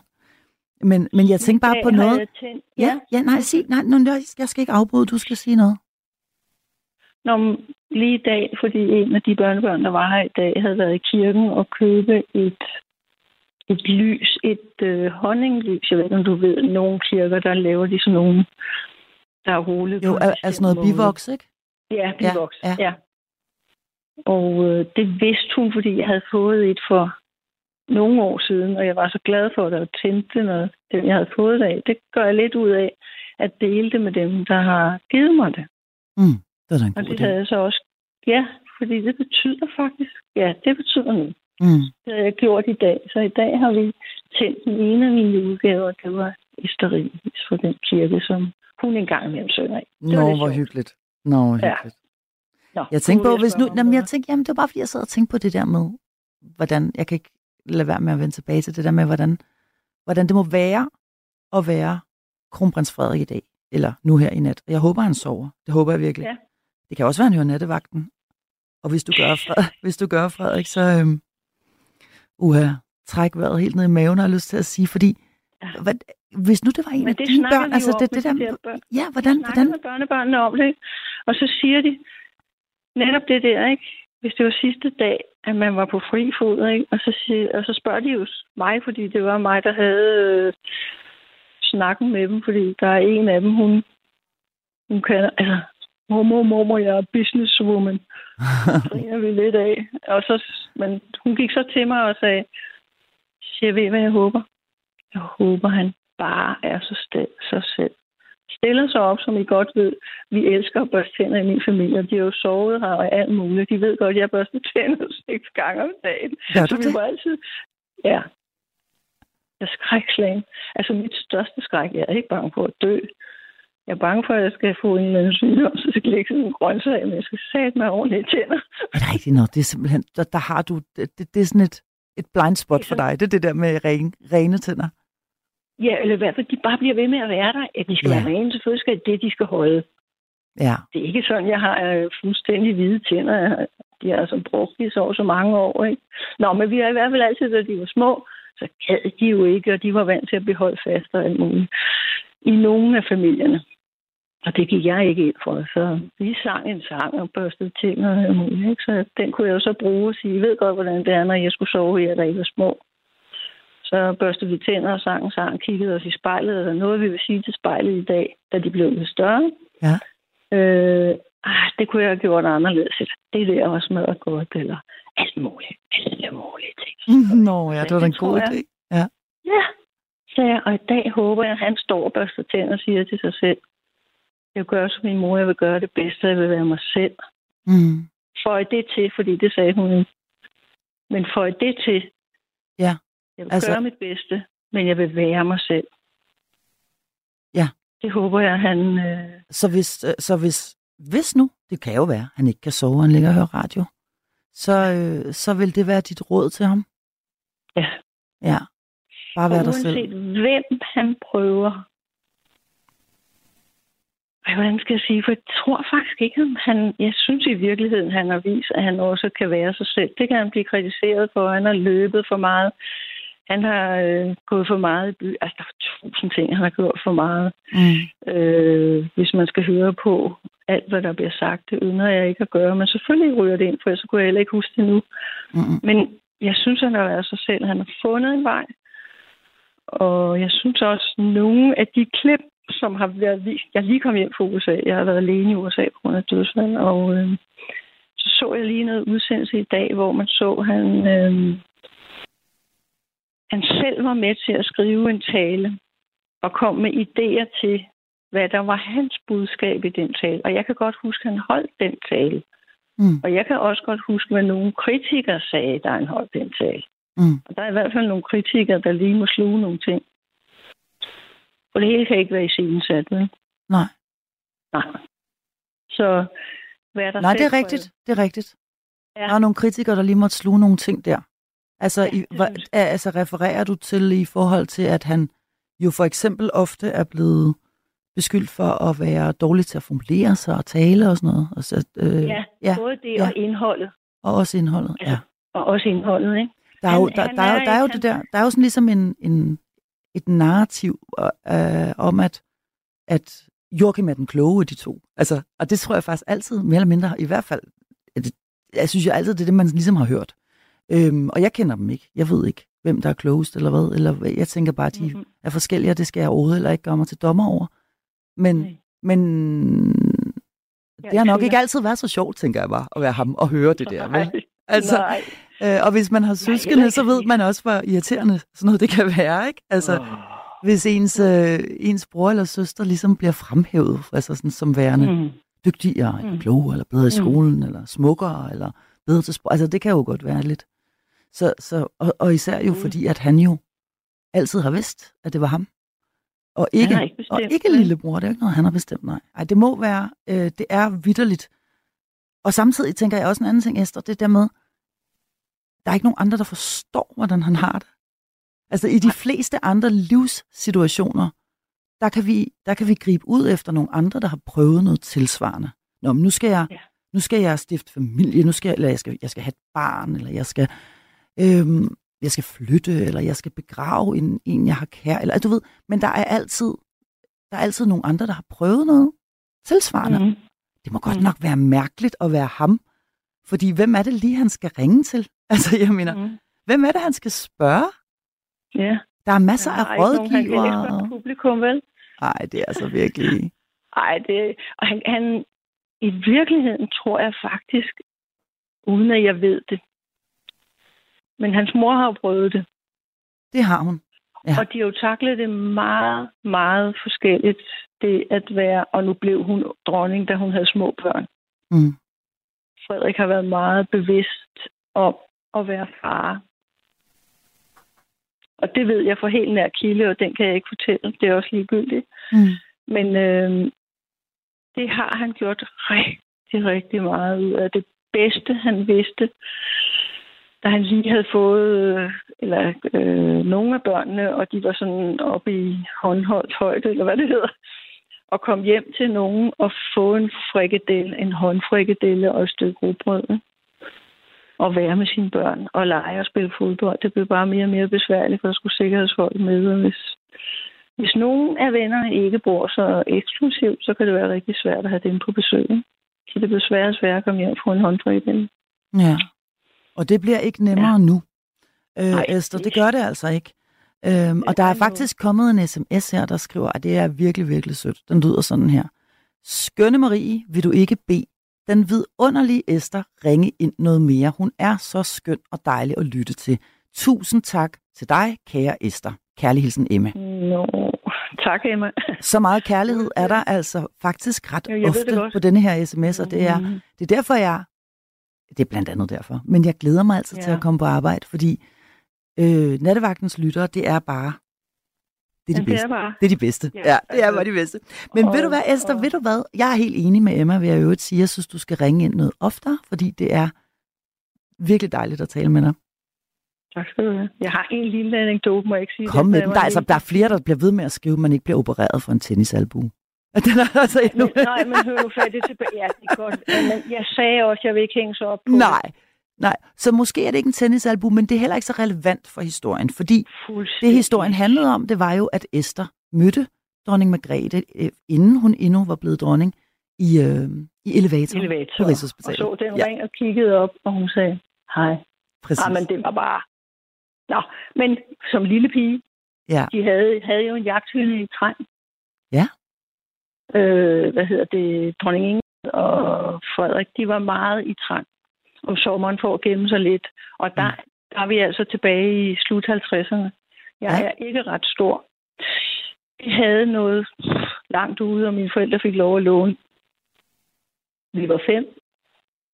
Men, men jeg tænker bare på noget.
Tænkt,
Ja, ja, nej, sig, nej, nej, jeg skal ikke afbryde, du skal sige noget.
Man- lige i dag, fordi en af de børnebørn, der var her i dag, havde været i kirken og købe et, et lys, et øh, honninglys. Jeg ved ikke, om du ved, nogle kirker, der laver de sådan nogle, der er rullet
Jo,
en
al- altså noget
måde.
bivoks, ikke?
Ja, bivoks.
ja.
Ja, ja. Og øh, det vidste hun, fordi jeg havde fået et for nogle år siden, og jeg var så glad for det og tændte når den, jeg havde fået det af. Det gør jeg lidt ud af at dele det med dem, der har givet mig det.
Mm, det er da en
Og
god
det
idé.
havde jeg så også. Ja, fordi det betyder faktisk, ja, det betyder noget.
Mm.
Det har jeg gjort i dag. Så i dag har vi tændt den ene af mine julegaver, det var i stearinlys for den kirke, som hun engang imellem synger i. Det
Nå, hvor hyggeligt. Nå, hvor
Ja.
hyggeligt.
Nå,
Jeg tænkte på, hvis nu... Jamen, jeg tænkte, jamen, det var bare, fordi jeg sad og tænkte på det der med, hvordan... Jeg kan ikke lade være med at vende tilbage til det der med, hvordan, hvordan det må være at være kronprins Frederik i dag. Eller nu her i nat. Jeg håber, han sover. Det håber jeg virkelig.
Ja.
Det kan også være, han hører nattevagten. Og hvis du gør, Frederik, (laughs) hvis du gør Frederik, så... Øhm, uha, træk vejret helt ned i maven, har jeg lyst til at sige. Fordi,
Ja.
hvad, hvis nu det var en
Men
af dine børn... Altså, det, det der,
de der børn.
ja, hvordan,
snakker
hvordan,
med børnebørnene om det, og så siger de netop det der, ikke? hvis det var sidste dag, at man var på fri fod, ikke? Og, så siger, og så spørger de jo mig, fordi det var mig, der havde øh, snakken med dem, fordi der er en af dem, hun, hun kan, altså, mormor, mormor, jeg er businesswoman. (laughs) griner vi lidt af. Og så, men hun gik så til mig og sagde, jeg ved, hvad jeg håber. Jeg håber, han bare er så stil, så selv. Stiller sig op, som I godt ved. Vi elsker at børste tænder i min familie. De har jo sovet her og alt muligt. De ved godt, at jeg børster tænder (laughs) seks gange om dagen.
Gør
Så vi
det?
var altid... Ja. Jeg er skrækslagen. Altså mit største skræk, jeg er ikke bange for at dø. Jeg er bange for, at jeg skal få en eller anden sygdom, så jeg skal lægge sådan en grøntsag, men jeg skal sætte mig ordentligt i tænder.
Er det rigtigt nok? Det er simpelthen, der, der har du, det, det, det er sådan et, et blind spot for dig. Det er det der med rene, rene tænder.
Ja, eller i hvert fald, de bare bliver ved med at være der. At de skal
Ja.
være rene, selvfølgelig skal det, de skal holde.
Ja.
Det er ikke sådan, jeg har øh, fuldstændig hvide tænder. De har altså brugt de så så mange år, ikke? Nå, men vi har i hvert fald altid, da de var små, så gad de jo ikke, og de var vant til at blive holdt fast og alt muligt. I nogle af familierne. Og det gik jeg ikke ind for. Så vi sang en sang og børstede tænder og alt muligt. Ikke? Så den kunne jeg jo så bruge og sige, jeg ved godt, hvordan det er, når jeg skulle sove her, da I var små. Så børstede vi tænder og sang en sang, kiggede os i spejlet. Der noget, vi vil sige til spejlet i dag, da de blev lidt større?
Ja.
Øh, ah, det kunne jeg have gjort anderledes. Det der var smadret godt, eller alt muligt. Alle mulige ting. (laughs)
Nå, ja, det var da en god
jeg.
idé. Ja.
Ja, sagde jeg. Og i dag håber jeg, at han står og børster tænder og siger til sig selv, jeg gør som min mor, jeg vil gøre det bedste, jeg vil være mig selv.
Mm.
Føj det til, fordi det sagde hun. Men føj det til.
Ja,
Jeg vil
altså-
gøre mit bedste, men jeg vil være mig selv.
Ja.
Det håber jeg, han... Øh...
Så hvis, øh, så hvis, hvis nu, det kan jo være, han ikke kan sove, han ligger og hører radio, så, øh, så vil det være dit råd til ham?
Ja.
Ja. Bare være dig
uanset
selv.
hvem han prøver ej, hvordan skal jeg sige, for jeg tror faktisk ikke, at han, jeg synes i virkeligheden, han har vist, at han også kan være sig selv. Det kan han blive kritiseret for, han har løbet for meget. Han har øh, gået for meget i by. Altså, der er tusind ting, han har gjort for meget.
Mm.
Øh, hvis man skal høre på alt, hvad der bliver sagt, det ynder jeg ikke at gøre. Men selvfølgelig ryger det ind, for så kunne jeg heller ikke huske det nu.
Mm.
Men jeg synes, han har været sig selv. Han har fundet en vej. Og jeg synes også, at nogle af de klip, som har været vist... Jeg lige kommet hjem fra USA. Jeg har været alene i USA på grund af dødsfald. Og øh, så så jeg lige noget udsendelse i dag, hvor man så, han, øh, han selv var med til at skrive en tale og kom med idéer til, hvad der var hans budskab i den tale. Og jeg kan godt huske, at han holdt den tale.
Mm.
Og jeg kan også godt huske, hvad nogle kritikere sagde, da han holdt den tale.
Mm.
Og der er i hvert fald nogle kritikere, der lige må sluge nogle ting. Og det hele kan ikke være i scenen sat, vel?
Nej.
Nej. Så hvad er der
Nej, det er rigtigt. Det er rigtigt.
Ja.
Der er nogle kritikere, der lige måtte sluge nogle ting der. Altså, i, hva, altså refererer du til i forhold til, at han jo for eksempel ofte er blevet beskyldt for at være dårlig til at formulere sig og tale og sådan noget. Og, så, øh,
Ja,
ja,
både det
ja.
og indholdet.
og også indholdet.
Altså,
Ja.
Og også indholdet, ikke?
Der er jo,
han-
der,
han
der, er, jo-
er
der er jo
ikke-
det der, der er jo sådan ligesom en, en, et narrativ øh, om, at, at Joachim er den kloge af de to. Altså, og det tror jeg faktisk altid, mere eller mindre, i hvert fald, det, jeg synes jo altid, det er det, man ligesom har hørt. Øhm, og jeg kender dem ikke. Jeg ved ikke, hvem der er klogest eller hvad. Eller jeg tænker bare, at de
Mhm.
er forskellige, og det skal jeg overhovedet heller ikke gøre mig til dommer over. Men,
Nej.
men det har nok ikke altid været så sjovt, tænker jeg bare, at være ham og høre det der. Vel?
Nej,
Altså,
nej.
Øh, og hvis man har søskende, så ved man også, hvor irriterende sådan noget det kan være, ikke? Altså,
Åh.
hvis ens, øh, ens bror eller søster ligesom bliver fremhævet altså sådan, som værende mm.
Mm.
dygtigere, mm.
Mm.
klogere, eller bedre i
Mm.
skolen, eller smukkere, eller bedre til sprog. Altså, det kan jo godt være lidt. Så, så, og, og især jo
Mm.
fordi, at han jo altid har vidst, at det var ham. Og ikke,
ikke
og
bestemt,
ikke
vel?
lillebror, det er jo ikke noget, han har bestemt, nej. Ej, det må være, øh, det er vidderligt. Og samtidig tænker jeg også en anden ting, Esther, det der med, der er ikke nogen andre, der forstår, hvordan han har det. Altså i de fleste andre livssituationer, der kan, vi, der kan vi gribe ud efter nogle andre, der har prøvet noget tilsvarende. Nå, men nu skal jeg,
Ja.
nu skal jeg stifte familie, nu skal jeg, eller jeg skal, jeg skal have et barn, eller jeg skal, øhm, jeg skal flytte, eller jeg skal begrave en, en jeg har kær, eller du ved, men der er altid, der er altid nogle andre, der har prøvet noget tilsvarende. Mm. Det må godt
Mm.
nok være mærkeligt at være ham, fordi hvem er det lige, han skal ringe til? (laughs) Altså, jeg mener,
Mm.
hvem er det, han skal spørge?
Ja.
Der er masser af
er nogen, han kan ikke
rådgivere.
publikum, vel?
Nej, det er altså virkelig... (laughs)
Ej, det... Og han, han... I virkeligheden tror jeg faktisk, uden at jeg ved det, men hans mor har jo prøvet det.
Det har hun. Ja.
Og de har jo taklet det meget, meget forskelligt. Det at være, og nu blev hun dronning, da hun havde små børn.
Mm.
Frederik har været meget bevidst om at være far. Og det ved jeg for helt nær kilde, og den kan jeg ikke fortælle. Det er også ligegyldigt.
Mm.
Men øh, det har han gjort rigtig, rigtig meget ud af det bedste, han vidste. Da han lige havde fået øh, eller, øh, nogle af børnene, og de var sådan oppe i håndholdt højde, eller hvad det hedder, og kom hjem til nogen og få en frikadelle, en håndfrikadelle og et stykke rugbrød. Og være med sine børn og lege og spille fodbold. Det blev bare mere og mere besværligt, for der skulle sikkerhedsfolk med. Og hvis, hvis nogen af vennerne ikke bor så eksklusivt, så kan det være rigtig svært at have dem på besøg. Så det blev sværere og sværere at komme hjem og få en håndfrikadelle.
Ja. Og det bliver ikke nemmere ja. Nu, øh,
Nej,
Esther. Det gør det altså ikke. Øhm, og der er faktisk kommet en sms her, der skriver, at det er virkelig, virkelig sødt. Den lyder sådan her. Skønne Marie, vil du ikke bede den vidunderlige Esther ringe ind noget mere? Hun er så skøn og dejlig at lytte til. Tusind tak til dig, kære Esther. Kærlig hilsen, Emma.
Nå, tak Emma.
Så meget kærlighed er der altså faktisk ret
Jo,
ofte på denne her sms, og det er,
Mm.
det er derfor, jeg... Det er blandt andet derfor. Men jeg glæder mig altså ja. til at komme på arbejde, fordi øh, nattevagtens lyttere, det er bare... Det er de
Men det
bedste.
er bare...
Det er de bedste. Ja,
Ja,
det er bare de bedste. Men
Og-
ved du hvad, Esther,
og-
ved du hvad? Jeg er helt enig med Emma, vil jeg øvrigt sige. Jeg synes, du skal ringe ind noget oftere, fordi det er virkelig dejligt at tale med dig.
Tak skal du have. Jeg har en lille anekdote, må jeg ikke sige
Kom
det.
med den. Der, er altså, der er flere, der bliver ved med at skrive, at man ikke bliver opereret for en tennisalbue. Den er altså endnu...
Men, nej, men hør nu færdigt tilbage. Ja, det er godt. Men jeg sagde også, at jeg vil ikke hænge så op på
Nej, nej. Så måske er det ikke en tennisalbum, men det er heller ikke så relevant for historien, fordi det historien handlede om, det var jo, at Esther mødte dronning Margrethe, øh, inden hun endnu var blevet dronning, i, øh, i elevator,
elevator
på Rigshospitalet.
Og så den
Ja.
ring og kiggede op, og hun sagde, hej.
Præcis.
Ah, men det var bare... Nå, men som lille pige,
Ja.
de havde, havde jo en jagthylde i træn.
Ja.
Øh, hvad hedder det? Dronning Inge og Frederik, de var meget i træn om sommeren for at gemme sig lidt. Og der, der er vi altså tilbage i slut 50'erne. Jeg
Ja.
er ikke ret stor. Vi havde noget langt ude, og mine forældre fik lov at låne. Vi var fem.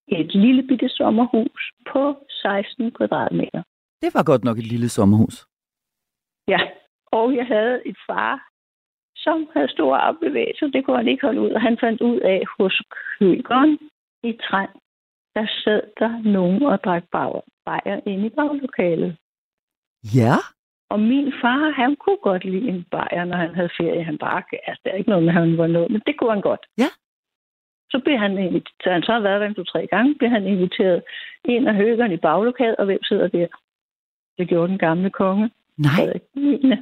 Et lille bitte sommerhus på 16 kvadratmeter.
Det var godt nok et lille sommerhus.
Ja, og jeg havde et far, som havde store armbevægelser. Det kunne han ikke holde ud. Og han fandt ud af, hos køkeren i træn, der sad der nogen og drak bajer, inde i baglokalet.
Ja?
Og min far, han kunne godt lide en bajer, når han havde ferie. Han bare, altså, der er ikke noget med, han var noget, men det kunne han godt.
Ja.
Så blev han inviteret, så han så har været der en, to, tre gange, blev han inviteret ind af høgeren i baglokalet, og hvem sidder der? Det gjorde den gamle konge.
Nej.
Frederik 9.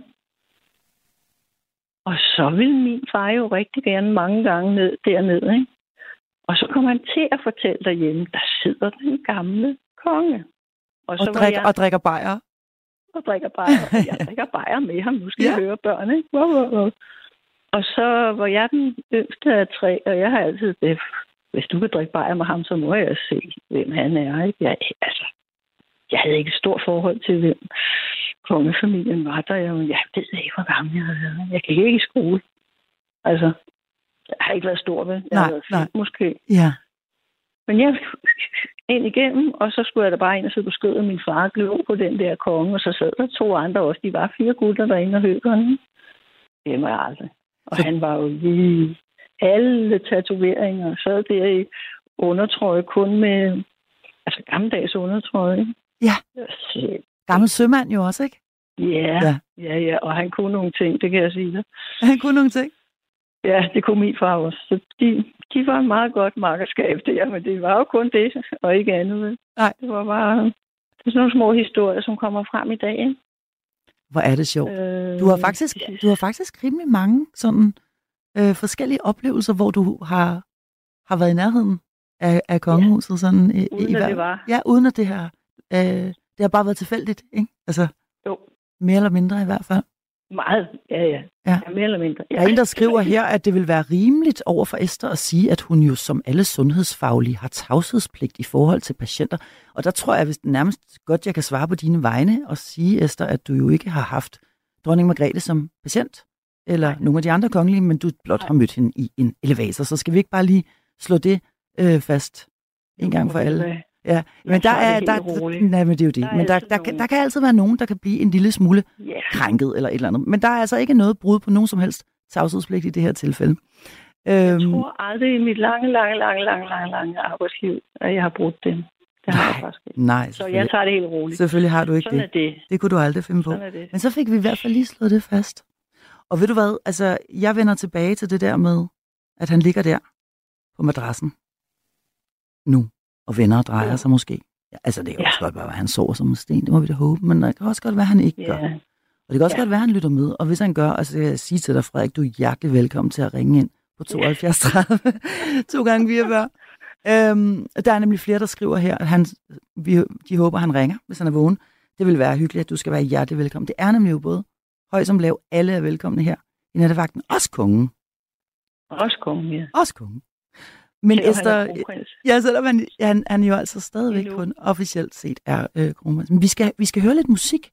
Og så ville min far jo rigtig gerne mange gange ned dernede, ikke? Og så kom han til at fortælle derhjemme, der sidder den gamle konge.
Og,
så var
drikker,
jeg
og drikker bajer.
og drikker bajer. Og jeg (laughs) drikker bajer med ham. Nu skal
Ja.
ja. høre børn, ikke? Wow, wow, wow. Og så var jeg den yngste af tre, og jeg har altid det. Hvis du kan drikke bajer med ham, så må jeg se, hvem han er. Ikke? Jeg, altså, jeg havde ikke et stort forhold til, hvem kongefamilien var der. Jeg, jeg ved ikke, hvor gammel jeg havde været. Jeg gik ikke i skole. Altså, jeg har ikke været stor, vel? Jeg
Nej,
har været
nej.
måske.
Ja.
Men jeg (laughs) ind igennem, og så skulle jeg da bare ind og sidde på skødet min far, glå på den der konge, og så sad der to andre også. De var fire gutter derinde og høgerne. Det må jeg aldrig. Og
Så-
han var jo lige alle tatoveringer, sad der i undertrøje kun med, altså gammeldags undertrøje.
Ja. Gammel sømand jo også, ikke?
Ja,
Ja.
ja, ja, og han kunne nogle ting, det kan jeg sige dig. (laughs)
Han kunne nogle ting.
Ja, det kunne min far også. Så de, de var en meget godt makkerskab der, men det var jo kun det, og ikke andet.
Nej.
Det var bare det er sådan nogle små historier, som kommer frem i dag. Ikke?
Hvor er det sjovt.
Øh,
Du har faktisk, du har faktisk rimelig mange sådan øh, forskellige oplevelser, hvor du har, har været i nærheden af, af kongehuset. Sådan, i,
Uden
i,
at det var.
Ja, uden at det har, øh, det har bare været tilfældigt, ikke? Altså,
Jo.
mere eller mindre i hvert fald.
Meget, ja, ja.
Ja.
ja mere eller mindre. Ja.
Der er en, der skriver her, at det vil være rimeligt over for Esther at sige, at hun jo som alle sundhedsfaglige har tavshedspligt i forhold til patienter. Og der tror jeg, hvis nærmest godt, jeg kan svare på dine vegne og sige, Esther, at du jo ikke har haft dronning Margrethe som patient, eller
Nej.
nogle af de andre kongelige, men du blot
Nej.
har mødt hende i en elevator. Så skal vi ikke bare lige slå det øh, fast en gang for alle?
Ja,
men der
er
er, der, nej, men det er jo det.
Der
men der, der, kan, der kan altid være nogen, der kan blive en lille smule
ja.
krænket eller et eller andet. Men der er altså ikke noget brud på nogen som helst tavshedspligt i det her tilfælde.
Jeg
Øhm,
tror aldrig i mit lange, lange, lange, lange, lange, lange arbejdsliv, at jeg har brudt dem. Det har jeg
Nej.
faktisk ikke.
nej,
Så jeg tager det helt roligt.
selvfølgelig har du ikke
Sådan
det.
det.
Det kunne du aldrig finde på.
Det.
Men så fik vi i hvert fald lige slået det fast. Og ved du hvad, altså jeg vender tilbage til det der med, at han ligger der på madrassen nu, og vender og drejer
Ja.
sig måske. Ja, altså det kan
Ja.
også godt være, at han sover som en sten, det må vi da håbe, men det kan også godt være, at han ikke gør.
Ja.
Og det kan også
Ja.
godt være, at han lytter med. Og hvis han gør, og så vil jeg sige til dig, Frederik, du er hjertelig velkommen til at ringe ind på 72 30 (laughs) to gange 44. Øhm, der er nemlig flere, der skriver her, at han, vi, de håber, han ringer, hvis han er vågen. Det vil være hyggeligt, at du skal være hjertelig velkommen. Det er nemlig jo både høj som lav. Alle er velkomne her i nattevagten. Også kongen.
Også kongen, ja.
Også kongen. Men
Selvom han
Esther,
er kronprins.
ja, selvom han, han, han jo altså stadigvæk kun officielt set er øh, kronprins. Men vi skal, vi skal høre lidt musik,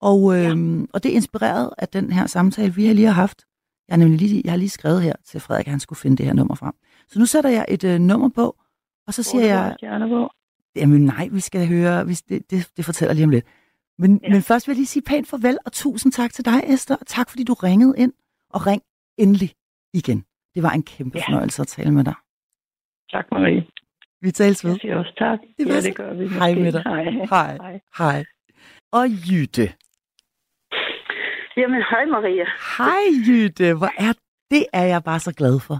og, øh, og det er inspireret af den her samtale, vi har lige har haft. Jeg har nemlig lige, jeg har lige skrevet her til Frederik, at han skulle finde det her nummer frem. Så nu sætter jeg et øh, nummer på, og så siger
Hvor er
jeg,
på?
jamen nej, vi skal høre, vi, det, det, det fortæller lige om lidt. Men, ja.
Ja.
men først vil jeg lige sige pænt farvel, og tusind tak til dig, Esther. og Tak fordi du ringede ind, og ring endelig igen. Det var en kæmpe
Ja.
fornøjelse at tale med dig.
Tak, Marie.
Vi tales ved.
Jeg siger også tak.
Det
ja, det gør vi.
Hej med dig.
Hej.
Hej.
Hej.
Hej. Og Jytte.
Jamen, hej Maria.
Hej Jytte, hvor er det er jeg bare så glad for,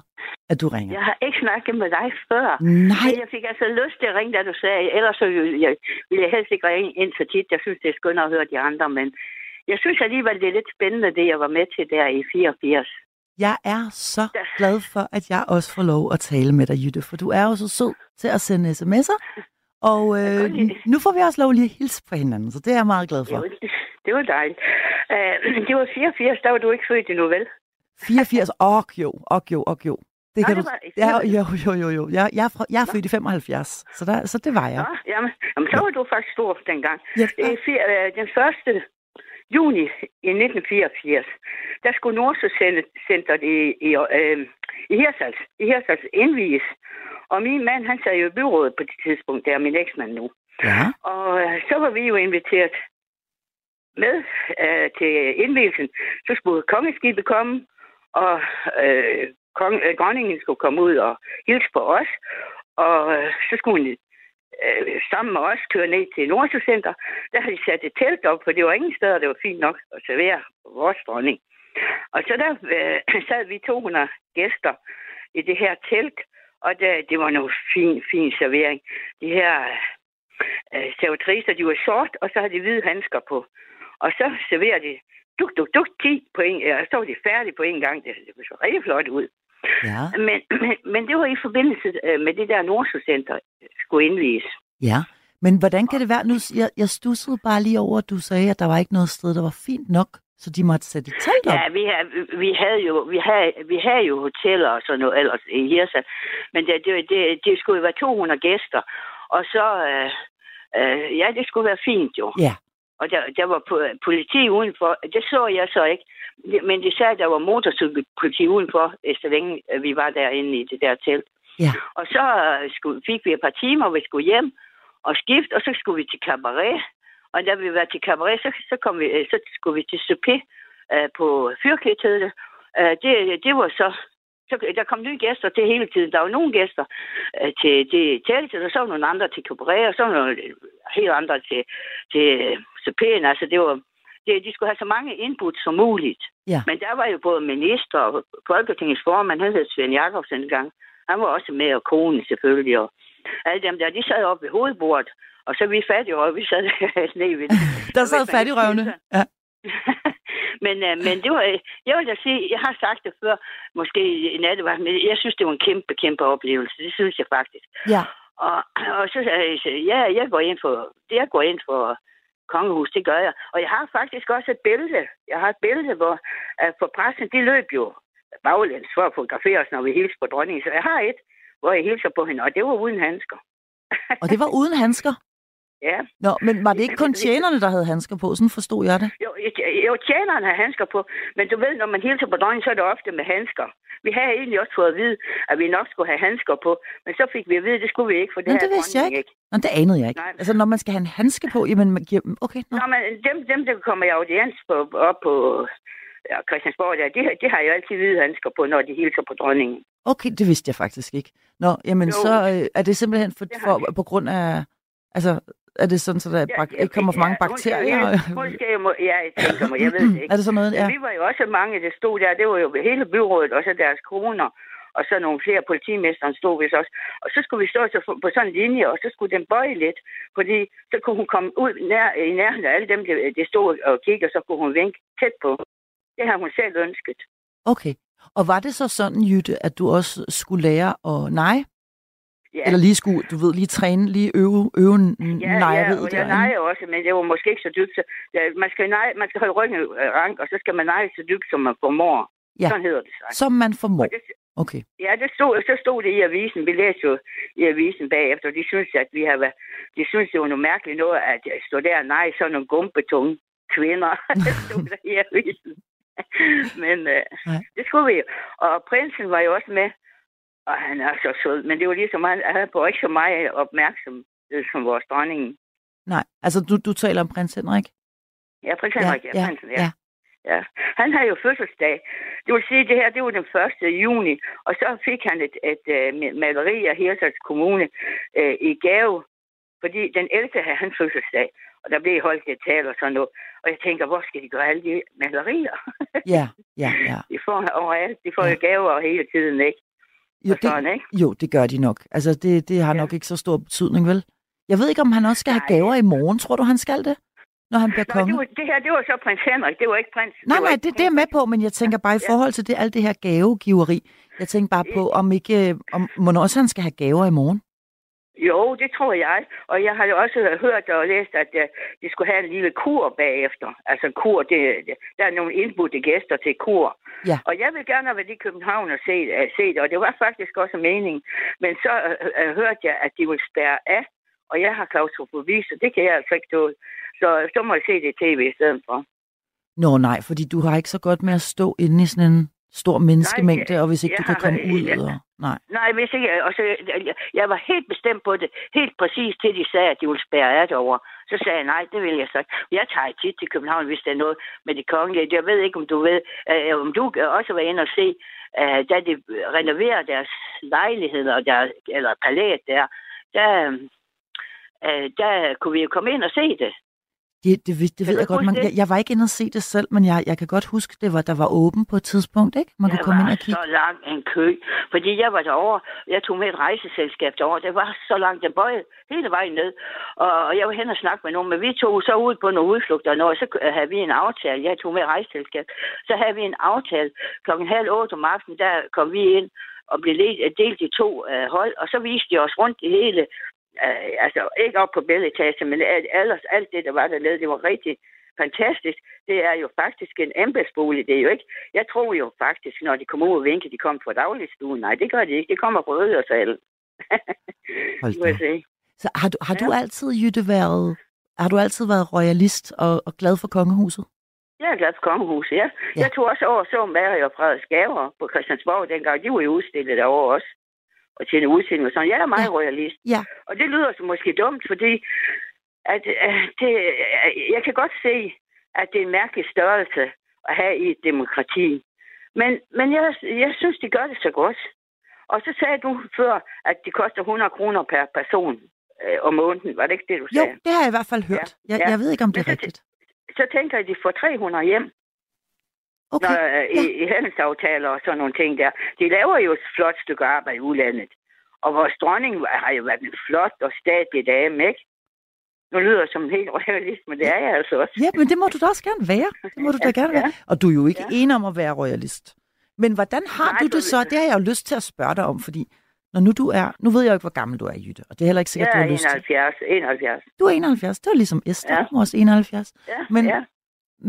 at du ringer.
Jeg har ikke snakket med dig før.
Nej,
Men jeg fik altså lyst til at ringe, da du sagde, ellers så ville jeg, ville jeg helst ikke ringe ind så tit. Jeg synes, det er skønt at høre de andre, men jeg synes alligevel, det er lidt spændende, det jeg var med til der i 84.
jeg er så glad for, at jeg også får lov at tale med dig, Jytte, for du er jo så sød til at sende sms'er. Og øh,
det.
nu får vi også lov lige at hilse på hinanden, så det er jeg meget glad
Det
for.
var, det var dejligt. Uh, (clears throat) det var 84, der var du ikke født endnu, vel?
84, og jo, og jo, og jo. Det
Nå,
kan
det
du...
var i
Ja,
84.
jo, jo, jo, jo. Jeg, jeg, er, fra, jeg er født i 75, så, der, så det var jeg.
Nå, jamen, jamen, så var du faktisk stor dengang.
Ja,
Det øh, den 1. juni i 1984, der skulle Nordsøcenteret i, i, øh, i Hirsals, i Hirsals indvies. Og min mand, han sad jo i byrådet på det tidspunkt, der er min eksmand nu.
ja.
Og øh, så var vi jo inviteret med øh, til indvielsen. Så skulle kongeskibet komme, og øh, kong, øh, dronningen skulle komme ud og hilse på os. Og øh, så skulle hun øh, sammen med os køre ned til Nordsjøcenter. Der har de sat et telt op, for det var ingen steder, det var fint nok at servere vores dronning. Og så der øh, (clears throat) sad vi 200 gæster i det her telt, og det, det var noget fin, fin servering. De her øh, servitriser, de var sort, og så havde de hvide handsker på. Og så serverede de duk, duk, duk, 10 på en, og så var de færdige på en gang. Det, det så rigtig flot ud.
Ja,
Men, men, (clears throat) men det var i forbindelse øh, med det der Nordsjøcenter skulle indvies.
ja. Men hvordan kan det være? Nu, jeg, jeg stussede bare lige over, at du sagde, at der var ikke noget sted, der var fint nok, så de måtte sætte et telt op.
Ja, vi, vi havde jo vi havde, vi havde jo hoteller og sådan noget ellers i Hirsa, men det, det, det, det skulle jo være 200 gæster, og så, øh, øh, ja, det skulle være fint jo.
Ja.
Og der, der var po- politi udenfor, det så jeg så ikke, men de sagde, at der var motorcykelpoliti udenfor, så længe vi var derinde i det der telt.
Ja.
Og så øh, skulle, fik vi et par timer, vi skulle hjem og skifte, og så skulle vi til cabaret. Og da vi var til cabaret, så, så, kom vi, øh, så skulle vi til souper øh, på fyrklædtødet. Øh, det, det var så, så... Der kom nye gæster til hele tiden. Der var nogle gæster øh, til, til teltet, og så var nogle andre til cabaret, og så var nogle helt andre til, til øh, souperen. Altså, det var... Det, de skulle have så mange input som muligt.
Ja.
Men der var jo både minister og Folketingets formand, han hed Svend Jakobsen engang. Han var også med, og konen selvfølgelig, og alle dem der, de sad oppe ved hovedbordet, og så vi fattige og vi sad (laughs) nede ved (laughs)
Der sad fattigrøvene. Ja. (laughs)
men, øh, men det var, øh, jeg vil da sige, jeg har sagt det før, måske i nattevagt, men jeg synes, det var en kæmpe, kæmpe oplevelse. Det synes jeg faktisk.
ja.
Og, og så jeg, så, ja, jeg går ind for, det jeg går ind for kongehus, det gør jeg. Og jeg har faktisk også et billede. Jeg har et billede, hvor uh, for pressen, de løb jo baglæns for at fotografere os, når vi hilser på dronningen. Så jeg har et, hvor jeg hilser på hende, og det var uden handsker.
Og det var uden handsker.
Ja.
Nå, men var det ikke kun tjenerne, der havde handsker på? Sådan forstod jeg det.
Jo, jo, tjeneren har handsker på, men du ved, når man hilser på dronningen, så er det ofte med handsker. Vi havde egentlig også fået at vide, at vi nok skulle have handsker på, men så fik vi at vide, at det skulle vi ikke, for det
Men det vidste jeg
dronningen
ikke. Nå, det anede jeg ikke.
Nej.
Altså, når man skal have en handske på, jamen, man giver dem... Okay, nå.
Nå, men dem, dem der kommer i audiens på, op på ja, Christiansborg, der, de, de har jo altid hvide handsker på, når de hilser på dronningen.
Okay, det vidste jeg faktisk ikke. Nå, jamen,
Jo.
så øh, er det simpelthen for,
Det
for, på grund af... Altså, er det sådan, så der
Ja,
bak- ikke kommer for mange
ja,
bakterier?
Måske, måske, jeg må, ja, jeg tænker mig, jeg ved det ikke.
er det sådan noget?
Ja. Vi var jo også mange, der stod der. Det var jo hele byrådet, og så deres koner. Og så nogle flere politimesteren stod så også. Og så skulle vi stå så på sådan en linje, og så skulle den bøje lidt. Fordi så kunne hun komme ud nær, i nærheden af alle dem, der, der stod og kiggede, og så kunne hun vinke tæt på. Det har hun selv ønsket.
Okay. Og var det så sådan, Jytte, at du også skulle lære at nej?
Ja.
Eller lige skulle, du ved, lige træne, lige øve, øve
Ja,
nejeriet
ja, og jeg nejer også, men det var måske ikke så dybt. Så, ja, man, skal neje, man skal holde ryggen øh, rank, og så skal man neje så dybt, som man formår.
Ja.
Sådan hedder det sig.
Som man formår.
Og det,
Okay.
Ja, det stod, så stod det i avisen. Vi læste jo i avisen bagefter, og de synes, at vi har været, de synes, det var noget mærkeligt noget, at jeg stod der og nej, sådan nogle gumpetunge kvinder. (laughs) det stod der i avisen. (laughs) Men øh,
Nej.
det skulle vi jo. Og prinsen var jo også med, og han er så sød, men det var ligesom, han, han var ikke så meget opmærksom øh, som vores dronning.
Nej, altså du, du taler om prins Henrik?
Ja, prins Henrik, ja, ja, prinsen, ja.
ja.
Ja, han havde jo fødselsdag. Det vil sige, det her, det var den 1. juni, og så fik han et, et, et maleri af Hirsals Kommune øh, i gave, fordi den 11. havde han fødselsdag. og der blev holdt et tal og sådan noget. Og jeg tænker, hvor skal de gøre alle de malerier?
Ja, ja, ja. (laughs)
de får overalt. De får
Ja.
jo gaver hele tiden, ikke?
Jo,
sådan, ikke?
Jo, det gør de nok. Altså, det, det har
Ja.
nok ikke så stor betydning, vel? Jeg ved ikke, om han også skal have gaver i morgen. Tror du, han skal det? Når han bliver
Nå,
konge?
det, var, det her, det var så prins Henrik. Det var ikke prins.
Nej, nej, det, det er jeg med på, men jeg tænker bare i forhold til det, alt det her gavegiveri. Jeg tænker bare på, om ikke, øh, om, må også han skal have gaver i morgen.
Jo, det tror jeg. Og jeg har jo også hørt og læst, at uh, de skulle have en lille kur bagefter. Altså kur, det, der er nogle indbudte gæster til kur.
Ja.
Og jeg vil gerne have været i København og se, uh, se det, og det var faktisk også meningen. Men så uh, uh, hørte jeg, at de ville spærre af, og jeg har klaustrofobi, så det kan jeg altså ikke tåle. Så så må jeg se det i tv i stedet for.
Nå nej, fordi du har ikke så godt med at stå inde i sådan en stor menneskemængde,
Nej,
og hvis ikke
jeg
du kan
har-
komme ud.
jeg-
Og, nej.
Nej, hvis ikke. Og så, jeg, jeg var helt bestemt på det. Helt præcis til de sagde, at de ville spære af det over. Så sagde jeg, nej, det vil jeg så ikke. Jeg tager tit til København, hvis der er noget med det kongelige. Jeg ved ikke, om du ved, øh, om du også var inde og se, øh, da de renoverer deres lejligheder, der, eller palæet der, der, øh, øh, der kunne vi jo komme ind og se det.
Det, det, det, det ved jeg godt. Man,
det?
jeg, jeg var ikke inde og se det selv, men jeg, jeg kan godt huske, det var, der var åben på et tidspunkt, ikke? Man kunne
der
komme
var
ind og kigge.
så lang en kø. Fordi jeg var derovre, jeg tog med et rejseselskab derovre. Det var så langt, den bøjede hele vejen ned. Og, jeg var hen og snakke med nogen, men vi tog så ud på nogle udflugter, og noget, så havde vi en aftale. Jeg tog med et rejseselskab. Så havde vi en aftale. Klokken halv otte om aftenen, der kom vi ind og blev le- delt i to øh, hold, og så viste de os rundt i hele, øh, altså ikke op på bælgetage, men ellers, alt det, der var dernede, det var rigtig fantastisk. Det er jo faktisk en embedsbolig. Det er jo ikke, jeg tror jo faktisk, når de kommer ud og vinker, de kommer fra dagligstuen. Nej, det gør de ikke. Det kommer fra Ødersalen. (laughs)
Hold da.
sige.
Så har du, har du
Ja.
altid, Jytte, været, har du altid været royalist og, og glad for kongehuset?
Jeg er glad for kongehuset, ja.
Ja.
Jeg tog også over og så Mary og Frederiks gaver på Christiansborg dengang. De var jo udstillet derovre også. Og til en udstilling og sådan. Jeg er meget
Ja.
ja. royalist.
Ja.
Og det lyder så måske dumt, fordi at, øh, det, øh, jeg kan godt se, at det er en mærkelig størrelse at have i et demokrati. Men, men jeg, jeg synes, de gør det så godt. Og så sagde du før, at det koster 100 kroner per person øh, om måneden. Var det ikke det, du
Jo,
sagde?
det har jeg i hvert fald hørt. Jeg,
Ja.
jeg ved ikke, om det er
Men så-
rigtigt.
Så tænker jeg, at de får 300 hjem.
Okay.
Når, øh, i, i handelsaftaler og sådan nogle ting der. De laver jo et flot stykke arbejde i udlandet. Og vores dronning har jo været en flot og statlig dame, ikke? Nu lyder jeg som en helt royalist, men det er jeg altså også.
Ja, men det må du da også gerne være. Det må du da
Ja,
gerne
ja.
være. Og du er jo ikke
Ja.
enig om at være royalist. Men hvordan har
Nej,
du det så? Det har jeg jo lyst til at spørge dig om, fordi når nu du er... Nu ved jeg jo ikke, hvor gammel du er, Jytte, og det er heller ikke sikkert,
Jeg
du
er
har lyst til.
71. 71.
Du er 71. Det var ligesom Esther.
Ja.
Hun også 71.
Ja,
Men-
ja.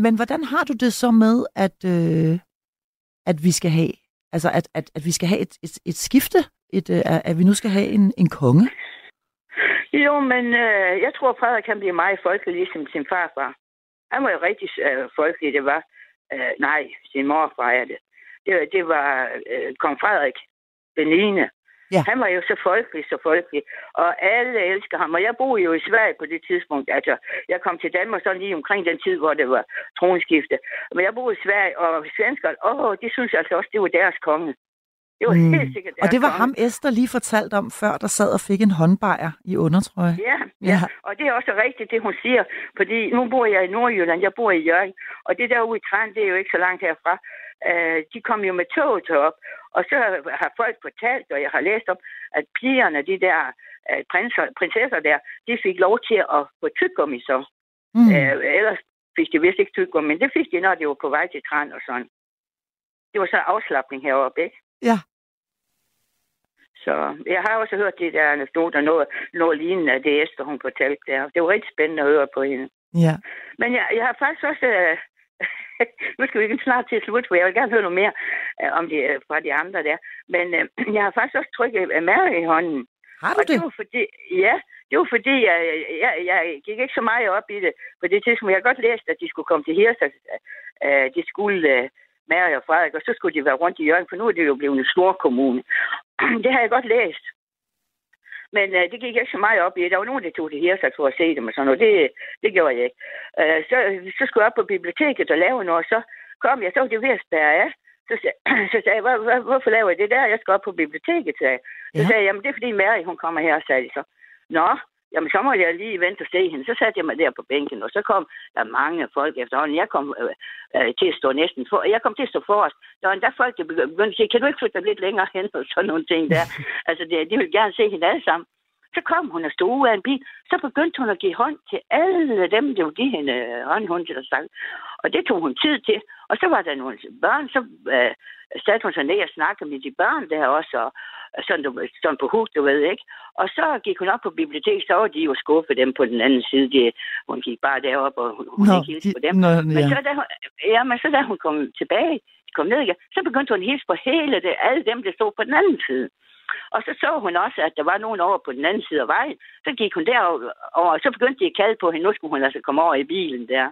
Men hvordan har du det så med, at, øh, at vi skal have, altså at, at, at vi skal have et, et, et skifte, et, øh, at vi nu skal have en, en konge?
Jo, men øh, jeg tror, Frederik kan blive meget folkelig, ligesom sin farfar. Han var jo rigtig øh, folkelig, det var. Øh, nej, sin morfar er det. Det, det var øh, kong Frederik, den ene.
Ja.
Han var jo så folkelig, så folkelig. Og alle elsker ham. Og jeg boede jo i Sverige på det tidspunkt. Altså, jeg kom til Danmark sådan lige omkring den tid, hvor det var tronskifte. Men jeg boede i Sverige, og svenskerne, åh, de synes altså også, det var deres konge. Det var
Mm.
mm. helt sikkert deres
Og det var
konge.
ham, Esther lige fortalt om før, der sad og fik en håndbejer i undertrøje.
Ja,
Ja.
ja, og det er også rigtigt, det hun siger. Fordi nu bor jeg i Nordjylland, jeg bor i Jørgen, og det der ude i Træn, det er jo ikke så langt herfra. Øh, de kom jo med toget herop, og så har folk fortalt, og jeg har læst om, at pigerne, de der øh, prinser, prinsesser der, de fik lov til at få tyggegummi så.
Mm.
Øh, ellers fik de vist ikke tyggegummi, men det fik de, når de var på vej til Træn og sådan. Det var så afslappning heroppe, ikke?
Ja.
Så jeg har også hørt de der anekdoter, noget, noget lignende af det Esther, hun fortalte der. Det var rigtig spændende at høre på hende.
Ja.
Men jeg, jeg har faktisk også... Øh, (laughs) nu skal vi snart til slut, for jeg vil gerne høre noget mere øh, om de, øh, fra de andre der. Men øh, (clears throat) jeg har faktisk også trykket øh, Mary i hånden.
Har du
Og det
det?
var fordi, ja, det var fordi, jeg, jeg, jeg gik ikke så meget op i det. På det tidspunkt, jeg har godt læst, at de skulle komme til Hirtshals. Øh, de skulle, øh, Mary og Frederik, og så skulle de være rundt i Jørgen, for nu er det jo blevet en stor kommune. (clears throat) det har jeg godt læst. Men øh, det gik jeg ikke så meget op i. Der var nogen, der tog til Hirtshals for at se dem og sådan noget. Det, det gjorde jeg ikke. Øh, så, så skulle jeg op på biblioteket og lave noget, så kom jeg, så var det ved at spærre af. Så, (clears throat) så sagde jeg, hvor, hvor, hvorfor laver jeg det der? Jeg skal op på biblioteket, sagde jeg. Så
Ja.
sagde jeg, jamen det er fordi Mary, hun kommer her, sagde de så. Nå, jamen så må jeg lige vente og se hende. Så satte jeg mig der på bænken, og så kom der mange folk efterhånden. Jeg kom øh, øh, til at stå næsten for. Jeg kom til at stå forrest. Der var endda folk, der begyndte at sige, kan du ikke flytte dig lidt længere hen og sådan nogle ting der. (laughs) altså, det, de vil gerne se hende alle sammen. Så kom hun og stod ud af en bil. Så begyndte hun at give hånd til alle dem, der ville give hende øh, håndhånd til sagt. Og det tog hun tid til. Og så var der nogle børn, så øh, satte hun sig ned og snakkede med de børn der også, og sådan, du, sådan på hus, du ved ikke. Og så gik hun op på biblioteket, så var de jo skuffet dem på den anden side. De, hun gik bare derop, og hun, hun ikke hilste
de-
på dem.
nå,
Men
ja.
så da hun, ja, men så da hun kom tilbage, kom ned igen, så begyndte hun at hilse på hele det, alle dem, der stod på den anden side. Og så så hun også, at der var nogen over på den anden side af vejen. Så gik hun derover, og så begyndte de at kalde på hende. Nu skulle hun altså komme over i bilen der.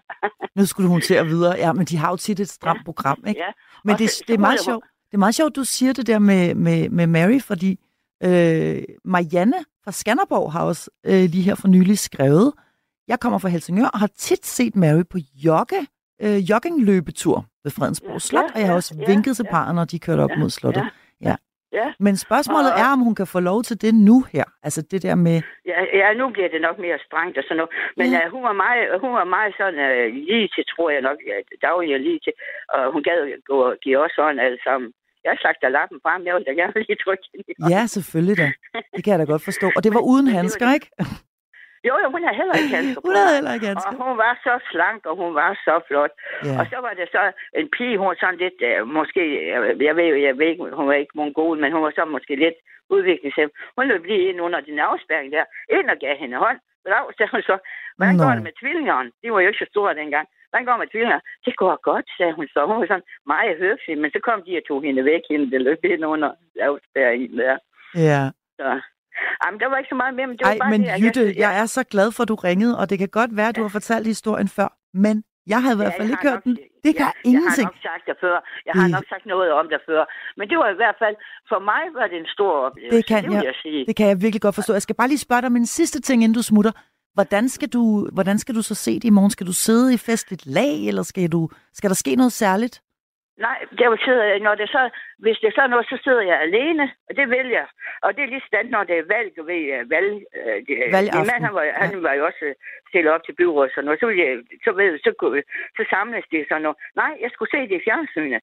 Nu skulle hun (laughs) til at videre. Ja, men de har jo tit et stramt
Ja.
program, ikke?
ja.
Men
Og
det,
så-
det er meget sjovt. Det er meget sjovt, du siger det der med, med, med Mary, fordi øh, Marianne fra Skanderborg har også øh, lige her for nylig skrevet, jeg kommer fra Helsingør og har tit set Mary på jogge, øh, joggingløbetur ved Fredensborg
Ja,
Slot,
ja,
og jeg har
ja,
også
ja,
vinket til
ja.
parret, når de kørte op
Ja,
mod slottet.
ja.
Ja. Men spørgsmålet
Og-
er, om hun kan få lov til det nu her. Altså det der med,
ja, ja, nu bliver det nok mere strengt og sådan noget. Men
Ja.
uh, hun, var meget, hun var meget sådan uh, lige til, tror jeg nok. Ja, daglig lige til. Og hun gad gå og give os hånd alle sammen. Jeg slagte lappen frem. Jeg ville da gerne (laughs) lige trykke hende
ja, selvfølgelig da. Det kan jeg da godt forstå. Og det var uden (laughs) handsker, ikke?
Jo, jo, hun havde heller ikke (laughs) handsker på.
Hun havde heller ikke
Og
handsker.
hun var så slank, og hun var så flot.
Ja.
Og så var det så en pige, hun var sådan lidt, øh, måske, jeg, ved jo, jeg ved ikke, hun var ikke mongol, men hun var så måske lidt udviklingshjem. Hun løb lige ind under din afspærring der, ind og gav hende hånd. Lav, sagde hun så, hvordan går det med tvillingerne? De var jo ikke så store dengang. Hvordan går det med tvillingerne? Det går godt, sagde hun så. Hun var sådan meget høflig, men så kom de og tog hende væk, hende der løb ind under afspærringen der.
Ja.
Så. Jamen, der var ikke så meget mere, men det var
Ej,
bare
men
det,
Jytte,
jeg,
jeg er så glad for, at du ringede, og det kan godt være, at du har fortalt historien før, men jeg havde i hvert
Ja,
fald
jeg
ikke hørt den. Det
ja,
kan
Jeg
ingenting.
har nok sagt det før. Jeg har
Det-
nok sagt noget om det før. Men det var i hvert fald, for mig var det en stor oplevelse.
Det kan
det
jeg-
jeg sige.
Det kan jeg virkelig godt forstå. Jeg skal bare lige spørge dig om en sidste ting, inden du smutter. Hvordan skal du, hvordan skal du så se det i morgen? Skal du sidde i festligt lag, eller skal, du, skal der ske noget særligt?
Nej, der sidder når det så, hvis det er sådan noget, så sidder jeg alene, og det vil jeg. Og det er lige sådan, når det er valg, du ved, øh, valg. Øh, det, min mand, han var, han var jo også øh, stillet op til byrådet, og sådan noget. Så, vil jeg, så, ved, så, kunne- så samles det sådan noget. Nej, jeg skulle se det i fjernsynet.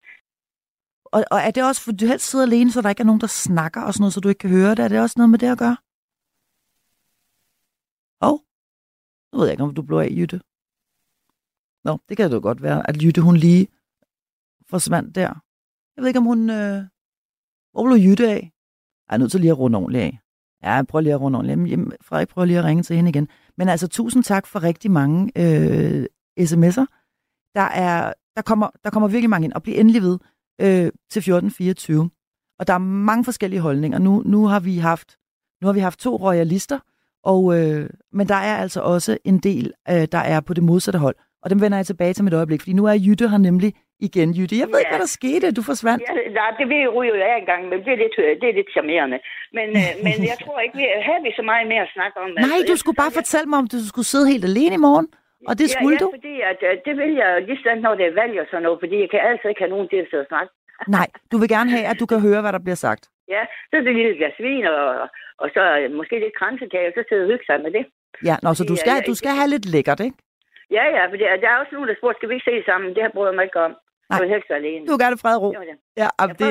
Og, og er det også, for du helst sidder alene, så der ikke er nogen, der snakker og sådan noget, så du ikke kan høre det? Er det også noget med det at gøre? Og, nu ved jeg ikke, om du blev af, Jytte. Nå, det kan det jo godt være, at Jytte, hun lige forsvandt der. Jeg ved ikke, om hun... Øh... Hvor blev Jytte af? Jeg er nødt til lige at runde ordentligt af. Ja, jeg prøver lige at runde ordentligt af. Jamen, Frederik prøver lige at ringe til hende igen. Men altså, tusind tak for rigtig mange øh, sms'er. Der, er, der, kommer, der kommer virkelig mange ind, og bliv endelig ved øh, til 1424. Og der er mange forskellige holdninger. Nu, nu, har vi haft, nu har vi haft to royalister, og, øh, men der er altså også en del, øh, der er på det modsatte hold. Og dem vender jeg tilbage til mit øjeblik, fordi nu er Jytte her nemlig igen. Jytte, jeg ved ikke,
Ja.
hvad der skete. Du forsvandt.
Ja, nej, det vil jeg ryge jo af en gang, men det er lidt, øh, det er lidt charmerende. Men, øh, men jeg tror ikke, vi havde vi så meget mere at snakke om.
Nej,
Altså,
du
jeg
skulle bare
jeg-
fortælle mig, om du skulle sidde helt alene i morgen. Og det skulle
ja,
du?
Ja, fordi at, øh, det vil jeg lige sådan, når det er valg og sådan noget, fordi jeg kan altså ikke have nogen til at sidde og snakke. (laughs)
Nej, du vil gerne have, at du kan høre, hvad der bliver sagt.
Ja, så er det lille glas vin, og, og så måske lidt kransekage, og så sidder og hygge sig med det.
Ja, nå, så du
Ja,
skal,
ja,
du skal have lidt lækkert, ikke?
Ja, ja, for er- der er også nogen, der spurgte, skal vi ikke se sammen? Det har bryder jeg mig ikke om.
Nej.
Jeg vil helst være alene.
Du gerne have fred og ro.
Det (laughs) det.
Ja,
Jeg
jamen, det...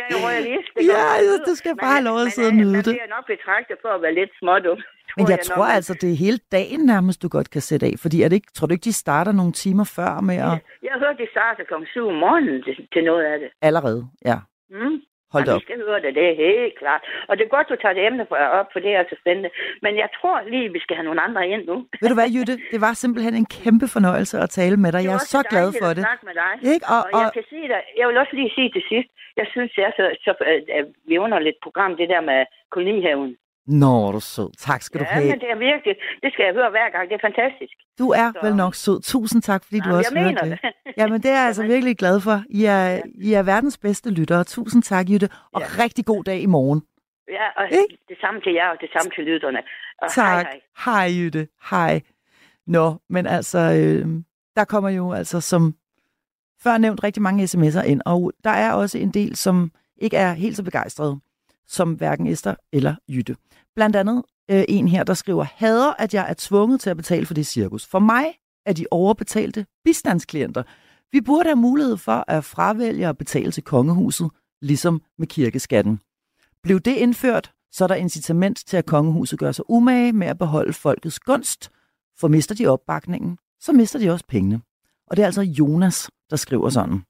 Jeg er jo royalist. det
Ja, ja, du skal bare have lov at sidde og
men,
nyde
man
det.
bliver nok betragtet for at være lidt smådum.
Men jeg
nok,
tror
man-
altså, det er hele dagen nærmest, du godt kan sætte af. Fordi er det ikke, tror du ikke, de starter nogle timer før med at...
Jeg har hørt, de starter kl. 7 om morgenen til, til noget af det.
Allerede, ja.
Mm.
Hold da op.
Vi skal høre det, det er helt klart. Og det er godt, du tager det emne for- op, for det er altså spændende. Men jeg tror lige, vi skal have nogle andre ind nu.
Ved du hvad, Jytte? Det var simpelthen en kæmpe fornøjelse at tale med dig. Jeg er så glad for
at
det.
snakke med dig.
Ikke? Og,
Og,
og,
jeg kan sige dig, jeg vil også lige sige til sidst, jeg synes, det er så, så øh, vi under lidt program, det der med kolonihaven.
Nå, er du sød. Tak skal du
Ja,
have.
men det er virkelig, det skal jeg høre hver gang, det er fantastisk.
Du er
Så-
vel nok sød. Tusind tak, fordi du
Nå,
også
jeg
hørte
mener
det.
det. (laughs)
Jamen, det er jeg altså virkelig glad for. I er, I er verdens bedste lyttere. Tusind tak, Jytte. Og
Ja.
rigtig god dag i morgen.
Ja, og
Ikke?
det samme til jer, og det samme til lytterne. Og
Tak.
Hej, hej.
Hej, Jytte. Hej. Nå, men altså, øh, der kommer jo altså som før nævnt rigtig mange sms'er ind, og der er også en del, som ikke er helt så begejstrede som hverken Esther eller Jytte blandt andet øh, en her, der skriver, hader, at jeg er tvunget til at betale for det cirkus. For mig er de overbetalte bistandsklienter. Vi burde have mulighed for at fravælge at betale til kongehuset, ligesom med kirkeskatten. Blev det indført, så er der incitament til, at kongehuset gør sig umage med at beholde folkets gunst, for mister de opbakningen, så mister de også pengene. Og det er altså Jonas, der skriver sådan.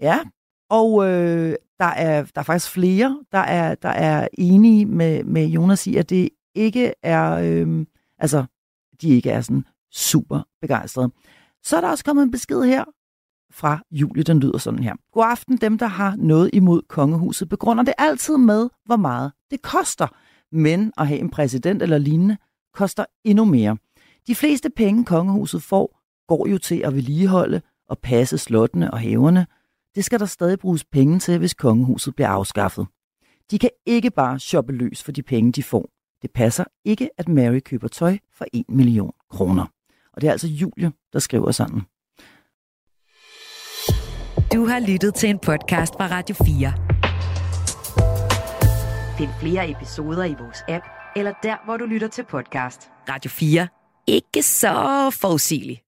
Ja, og øh, der, er, der er faktisk flere, der er, der er enige med, med Jonas i, at det ikke er, øh, altså, de ikke er sådan super begejstrede. Så er der også kommet en besked her fra Julie, den lyder sådan her. God aften, dem der har noget imod kongehuset, begrunder det altid med, hvor meget det koster. Men at have en præsident eller lignende koster endnu mere. De fleste penge, kongehuset får, går jo til at vedligeholde og passe slottene og haverne. Det skal der stadig bruges penge til, hvis kongehuset bliver afskaffet. De kan ikke bare shoppe løs for de penge, de får. Det passer ikke, at Mary køber tøj for 1 million kroner. Og det er altså Julie, der skriver sådan.
Du har lyttet til en podcast fra Radio 4. Find flere episoder i vores app, eller der, hvor du lytter til podcast. Radio 4. Ikke så forudsigeligt.